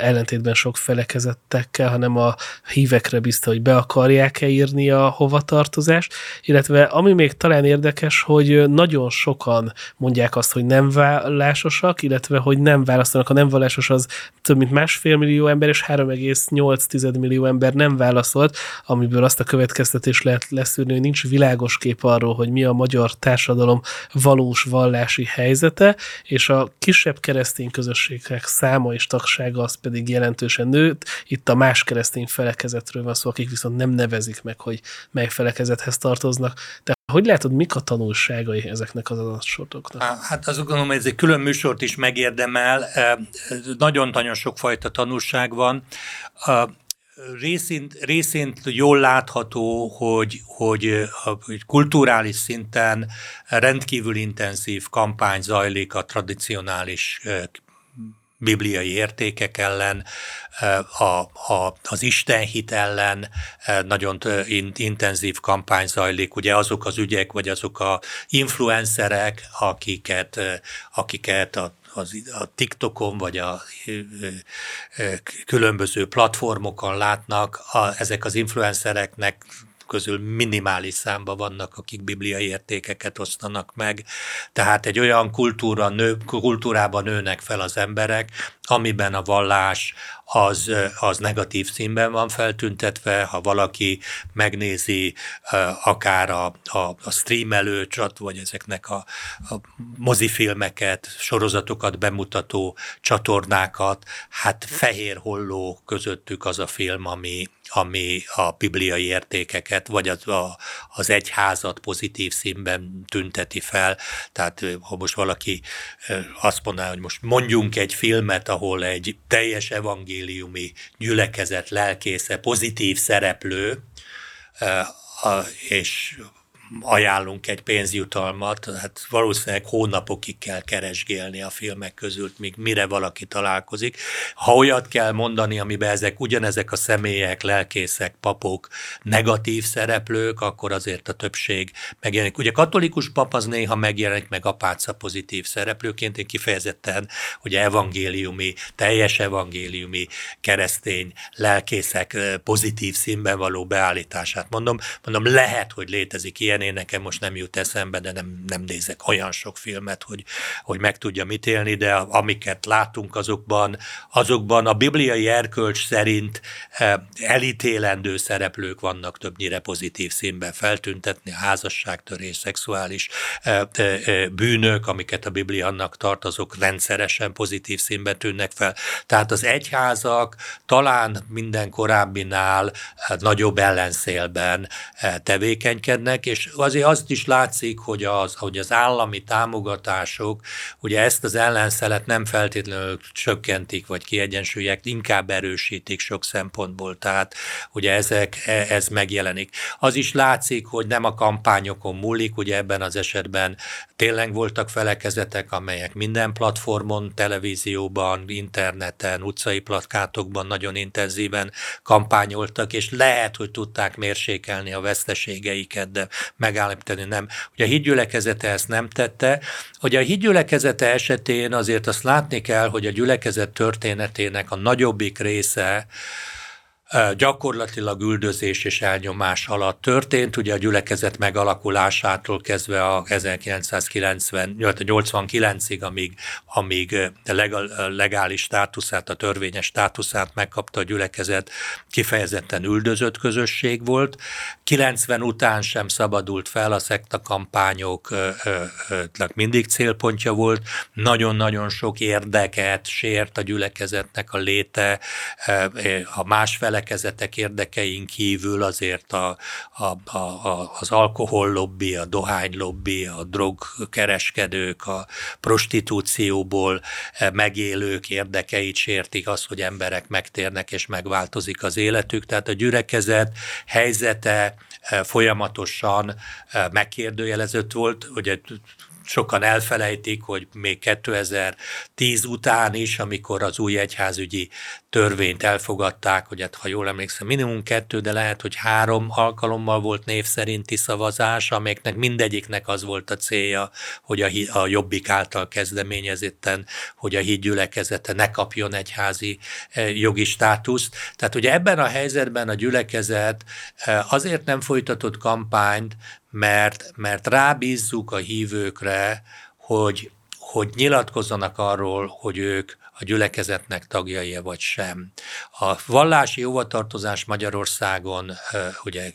S1: ellentétben sok felekezettekkel, hanem a hívekre bízta, hogy be akarják-e írni a hovatartozást, illetve ami még talán érdekes, hogy nagyon sokan mondják azt, hogy nem vallásosak, illetve hogy nem választanak. A nem vallásos az több mint másfél millió ember, és 3,8 millió ember nem válaszolt, amiből azt a következtetés lehet leszűrni, hogy nincs világos kép arról, hogy mi a magyar társadalom valós vallási helyzete, és a kisebb keresztény közösségek száma és tagsága az pedig jelentősen nőtt. Itt a más keresztény felekezetről van szó, akik viszont nem nevezik meg, hogy mely felekezethez tartoznak. De hogy látod, mik a tanulságai ezeknek az adatsoroknak?
S2: Hát azt gondolom, hogy ez egy külön műsort is megérdemel. Nagyon-nagyon sokfajta tanulság van. Részint, részint jól látható, hogy, hogy, hogy kulturális szinten rendkívül intenzív kampány zajlik a tradicionális bibliai értékek ellen, a, a, az Istenhit ellen nagyon intenzív kampány zajlik. Ugye azok az ügyek, vagy azok a influencerek, akiket, akiket a az, a TikTokon vagy a különböző platformokon látnak, a, ezek az influencereknek közül minimális számban vannak, akik bibliai értékeket osztanak meg. Tehát egy olyan kultúra nő, kultúrában nőnek fel az emberek, amiben a vallás az, az negatív színben van feltüntetve, ha valaki megnézi akár a, a, a streamelő vagy ezeknek a, a mozifilmeket, sorozatokat bemutató csatornákat, hát fehér holló közöttük az a film, ami, ami a bibliai értékeket, vagy az, a, az egyházat pozitív színben tünteti fel. Tehát ha most valaki azt mondaná, hogy most mondjunk egy filmet, ahol egy teljes evangéliumi gyülekezet lelkésze, pozitív szereplő, és ajánlunk egy pénzjutalmat, hát valószínűleg hónapokig kell keresgélni a filmek között, míg mire valaki találkozik. Ha olyat kell mondani, amiben ezek ugyanezek a személyek, lelkészek, papok, negatív szereplők, akkor azért a többség megjelenik. Ugye katolikus pap az néha megjelenik, meg apáca pozitív szereplőként, én kifejezetten, hogy evangéliumi, teljes evangéliumi keresztény lelkészek pozitív színben való beállítását mondom. Mondom, lehet, hogy létezik ilyen, én nekem most nem jut eszembe, de nem, nem nézek olyan sok filmet, hogy, hogy meg tudja mit élni, de amiket látunk azokban, azokban a bibliai erkölcs szerint eh, elítélendő szereplők vannak többnyire pozitív színben feltüntetni, házasságtörés, szexuális eh, eh, bűnök, amiket a Biblia annak tart, azok rendszeresen pozitív színben tűnnek fel. Tehát az egyházak talán minden korábbinál nagyobb ellenszélben tevékenykednek, és azért azt is látszik, hogy az, hogy az állami támogatások ugye ezt az ellenszelet nem feltétlenül csökkentik, vagy kiegyensúlyek, inkább erősítik sok szempontból, tehát ugye ezek, e, ez megjelenik. Az is látszik, hogy nem a kampányokon múlik, ugye ebben az esetben tényleg voltak felekezetek, amelyek minden platformon, televízióban, interneten, utcai plakátokban nagyon intenzíven kampányoltak, és lehet, hogy tudták mérsékelni a veszteségeiket, de megállapítani nem. Ugye a hídgyülekezete ezt nem tette. Ugye a hídgyülekezete esetén azért azt látni kell, hogy a gyülekezet történetének a nagyobbik része gyakorlatilag üldözés és elnyomás alatt történt. Ugye a gyülekezet megalakulásától kezdve a 1989-ig, amíg, amíg legális státuszát, a törvényes státuszát megkapta a gyülekezet, kifejezetten üldözött közösség volt. 90 után sem szabadult fel, a szekta kampányoknak mindig célpontja volt. Nagyon-nagyon sok érdeket sért a gyülekezetnek a léte, a más felek felekezetek érdekein kívül azért a, a, a, az alkohollobbi, a dohánylobbi, a drogkereskedők, a prostitúcióból eh, megélők érdekeit sértik az, hogy emberek megtérnek és megváltozik az életük. Tehát a gyülekezet helyzete eh, folyamatosan eh, megkérdőjelezett volt, ugye sokan elfelejtik, hogy még 2010 után is, amikor az új egyházügyi törvényt elfogadták, hogy hát, ha jól emlékszem, minimum kettő, de lehet, hogy három alkalommal volt név szerinti szavazás, amelyeknek mindegyiknek az volt a célja, hogy a, a jobbik által kezdeményezetten, hogy a hídgyülekezete ne kapjon egyházi eh, jogi státuszt. Tehát ugye ebben a helyzetben a gyülekezet eh, azért nem folytatott kampányt, mert, mert rábízzuk a hívőkre, hogy hogy nyilatkozzanak arról, hogy ők a gyülekezetnek tagjai vagy sem. A vallási jóvatartozás Magyarországon ugye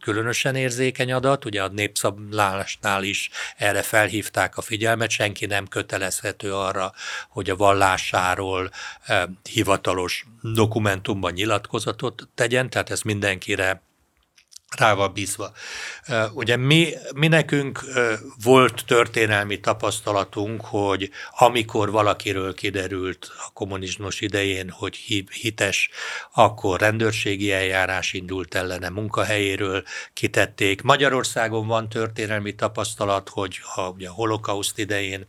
S2: különösen érzékeny adat, ugye a népszablásnál is erre felhívták a figyelmet, senki nem kötelezhető arra, hogy a vallásáról hivatalos dokumentumban nyilatkozatot tegyen, tehát ez mindenkire rá van bízva. Ugye mi, mi nekünk volt történelmi tapasztalatunk, hogy amikor valakiről kiderült a kommunizmus idején, hogy hites, akkor rendőrségi eljárás indult ellene munkahelyéről, kitették. Magyarországon van történelmi tapasztalat, hogy a, ugye a holokauszt idején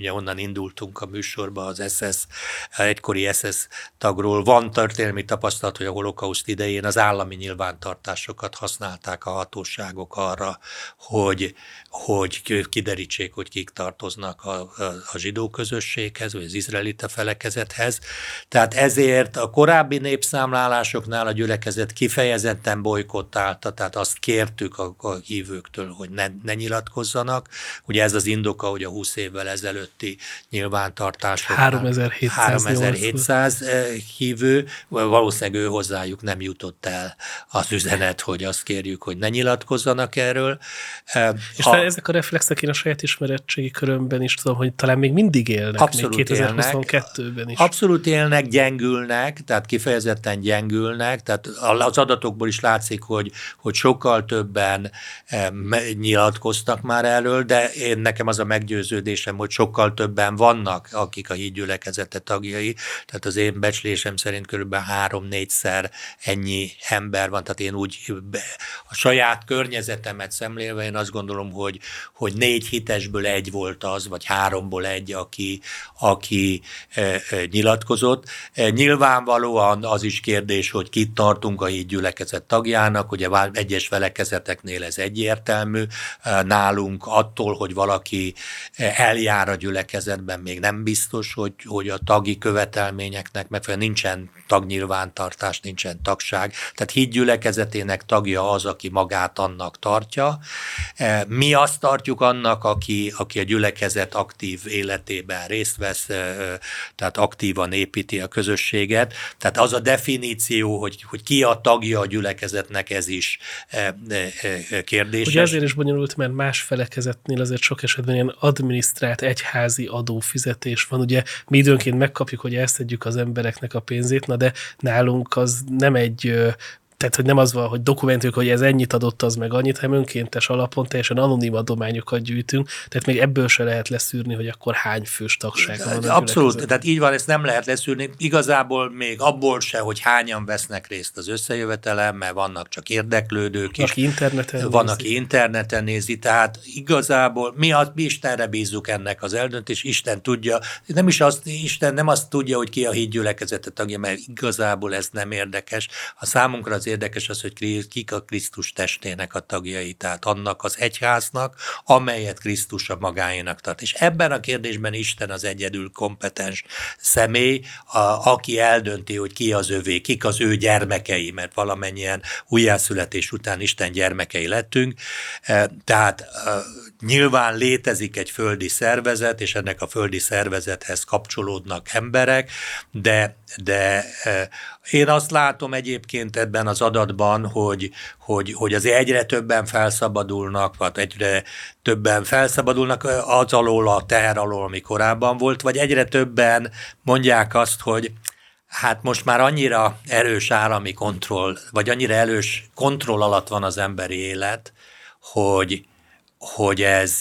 S2: ugye onnan indultunk a műsorba az SS, egykori SS tagról. Van történelmi tapasztalat, hogy a holokauszt idején az állami nyilvántartásokat használták a hatóságok arra, hogy, hogy kiderítsék, hogy kik tartoznak a, a, a zsidó közösséghez, vagy az izraelita felekezethez. Tehát ezért a korábbi népszámlálásoknál a gyülekezet kifejezetten bolykottálta, tehát azt kértük a, a hívőktől, hogy ne, ne nyilatkozzanak. Ugye ez az indoka, hogy a 20 évvel ezelőtt előtti nyilvántartások.
S1: 3700,
S2: 3700 hívő, valószínűleg ő hozzájuk nem jutott el az üzenet, hogy azt kérjük, hogy ne nyilatkozzanak erről.
S1: És ha, ezek a reflexek én a saját ismeretségi körömben is tudom, hogy talán még mindig élnek, abszolút még 2022-ben is.
S2: Abszolút élnek, gyengülnek, tehát kifejezetten gyengülnek, tehát az adatokból is látszik, hogy, hogy sokkal többen nyilatkoztak már erről, de én nekem az a meggyőződésem, hogy sokkal sokkal többen vannak, akik a hídgyülekezete tagjai, tehát az én becslésem szerint kb. három-négyszer ennyi ember van, tehát én úgy a saját környezetemet szemlélve én azt gondolom, hogy, hogy négy hitesből egy volt az, vagy háromból egy, aki, aki e, e, nyilatkozott. E, nyilvánvalóan az is kérdés, hogy kit tartunk a hídgyülekezet tagjának, ugye egyes felekezeteknél ez egyértelmű, e, nálunk attól, hogy valaki eljár a gyülekezetben még nem biztos, hogy, hogy a tagi követelményeknek megfelelően nincsen tagnyilvántartás, nincsen tagság. Tehát híd gyülekezetének tagja az, aki magát annak tartja. E, mi azt tartjuk annak, aki, aki a gyülekezet aktív életében részt vesz, e, e, tehát aktívan építi a közösséget. Tehát az a definíció, hogy, hogy ki a tagja a gyülekezetnek, ez is kérdés.
S1: Ugye ezért is bonyolult, mert más felekezetnél azért sok esetben ilyen adminisztrált egyházi adófizetés van. Ugye mi időnként megkapjuk, hogy elszedjük az embereknek a pénzét, na de nálunk az nem egy tehát, hogy nem az van, hogy dokumentáljuk, hogy ez ennyit adott, az meg annyit, hanem önkéntes alapon teljesen anonim adományokat gyűjtünk, tehát még ebből se lehet leszűrni, hogy akkor hány fős tagság van.
S2: Abszolút, tehát így van, ezt nem lehet leszűrni. Igazából még abból se, hogy hányan vesznek részt az összejövetelem, mert vannak csak érdeklődők
S1: is. Aki interneten
S2: Van, nézi. aki interneten nézi, tehát igazából mi, az, mi Istenre bízzuk ennek az eldöntés, Isten tudja, nem is azt, Isten nem azt tudja, hogy ki a hídgyülekezete tagja, mert igazából ez nem érdekes. A számunkra az érdekes az, hogy kik a Krisztus testének a tagjai, tehát annak az egyháznak, amelyet Krisztus a magáénak tart. És ebben a kérdésben Isten az egyedül kompetens személy, a, aki eldönti, hogy ki az övé, kik az ő gyermekei, mert valamennyien újjászületés után Isten gyermekei lettünk. E, tehát e, nyilván létezik egy földi szervezet, és ennek a földi szervezethez kapcsolódnak emberek, de, de e, én azt látom egyébként ebben az adatban, hogy, hogy, hogy azért egyre többen felszabadulnak, vagy egyre többen felszabadulnak az alól, a teher alól, ami korábban volt, vagy egyre többen mondják azt, hogy hát most már annyira erős állami kontroll, vagy annyira erős kontroll alatt van az emberi élet, hogy, hogy ez,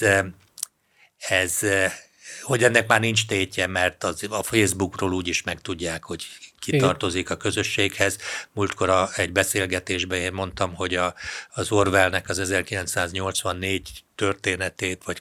S2: ez hogy ennek már nincs tétje, mert az, a Facebookról úgy is megtudják, hogy ki tartozik a közösséghez. Múltkor a, egy beszélgetésben én mondtam, hogy a, az Orwellnek az 1984 történetét, vagy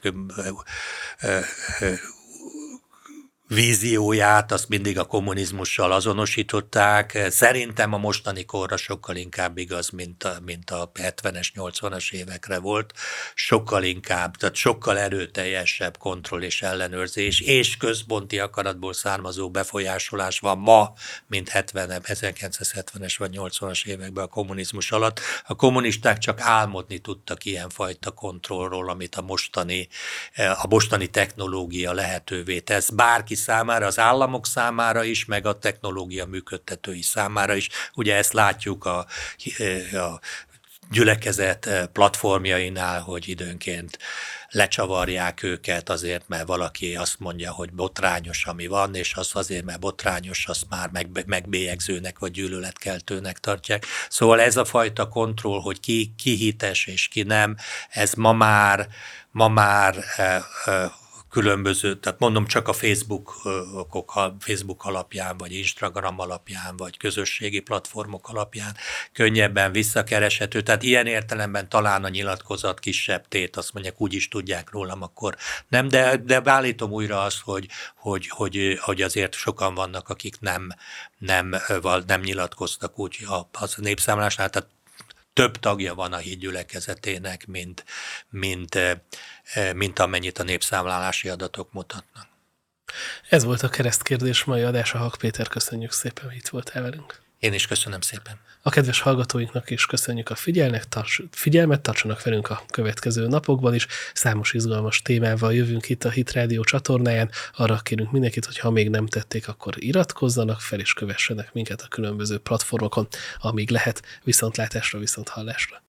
S2: vízióját, azt mindig a kommunizmussal azonosították. Szerintem a mostani korra sokkal inkább igaz, mint a, mint a 70-es, 80-as évekre volt. Sokkal inkább, tehát sokkal erőteljesebb kontroll és ellenőrzés, és központi akaratból származó befolyásolás van ma, mint 70 1970-es vagy 80-as években a kommunizmus alatt. A kommunisták csak álmodni tudtak ilyenfajta kontrollról, amit a mostani, a mostani technológia lehetővé tesz. Bárki számára, az államok számára is, meg a technológia működtetői számára is. Ugye ezt látjuk a, a gyülekezet platformjainál, hogy időnként lecsavarják őket azért, mert valaki azt mondja, hogy botrányos, ami van, és az azért, mert botrányos, azt már meg, megbélyegzőnek vagy gyűlöletkeltőnek tartják. Szóval ez a fajta kontroll, hogy ki, ki hites és ki nem, ez ma már, ma már különböző, tehát mondom csak a Facebook, Facebook alapján, vagy Instagram alapján, vagy közösségi platformok alapján könnyebben visszakereshető. Tehát ilyen értelemben talán a nyilatkozat kisebb tét, azt mondják, úgy is tudják rólam, akkor nem, de, de állítom újra azt, hogy, hogy, hogy, hogy azért sokan vannak, akik nem, nem, nem nyilatkoztak úgy az népszámlásnál, tehát több tagja van a hídgyülekezetének, mint, mint, mint amennyit a népszámlálási adatok mutatnak.
S1: Ez volt a keresztkérdés mai adása. Hak Péter, köszönjük szépen, hogy itt voltál velünk.
S2: Én is köszönöm szépen.
S1: A kedves hallgatóinknak is köszönjük a figyelnek, tarts, figyelmet, tartsanak velünk a következő napokban is. Számos izgalmas témával jövünk itt a Hit Radio csatornáján. Arra kérünk mindenkit, hogy ha még nem tették, akkor iratkozzanak fel és kövessenek minket a különböző platformokon, amíg lehet viszontlátásra, viszont hallásra.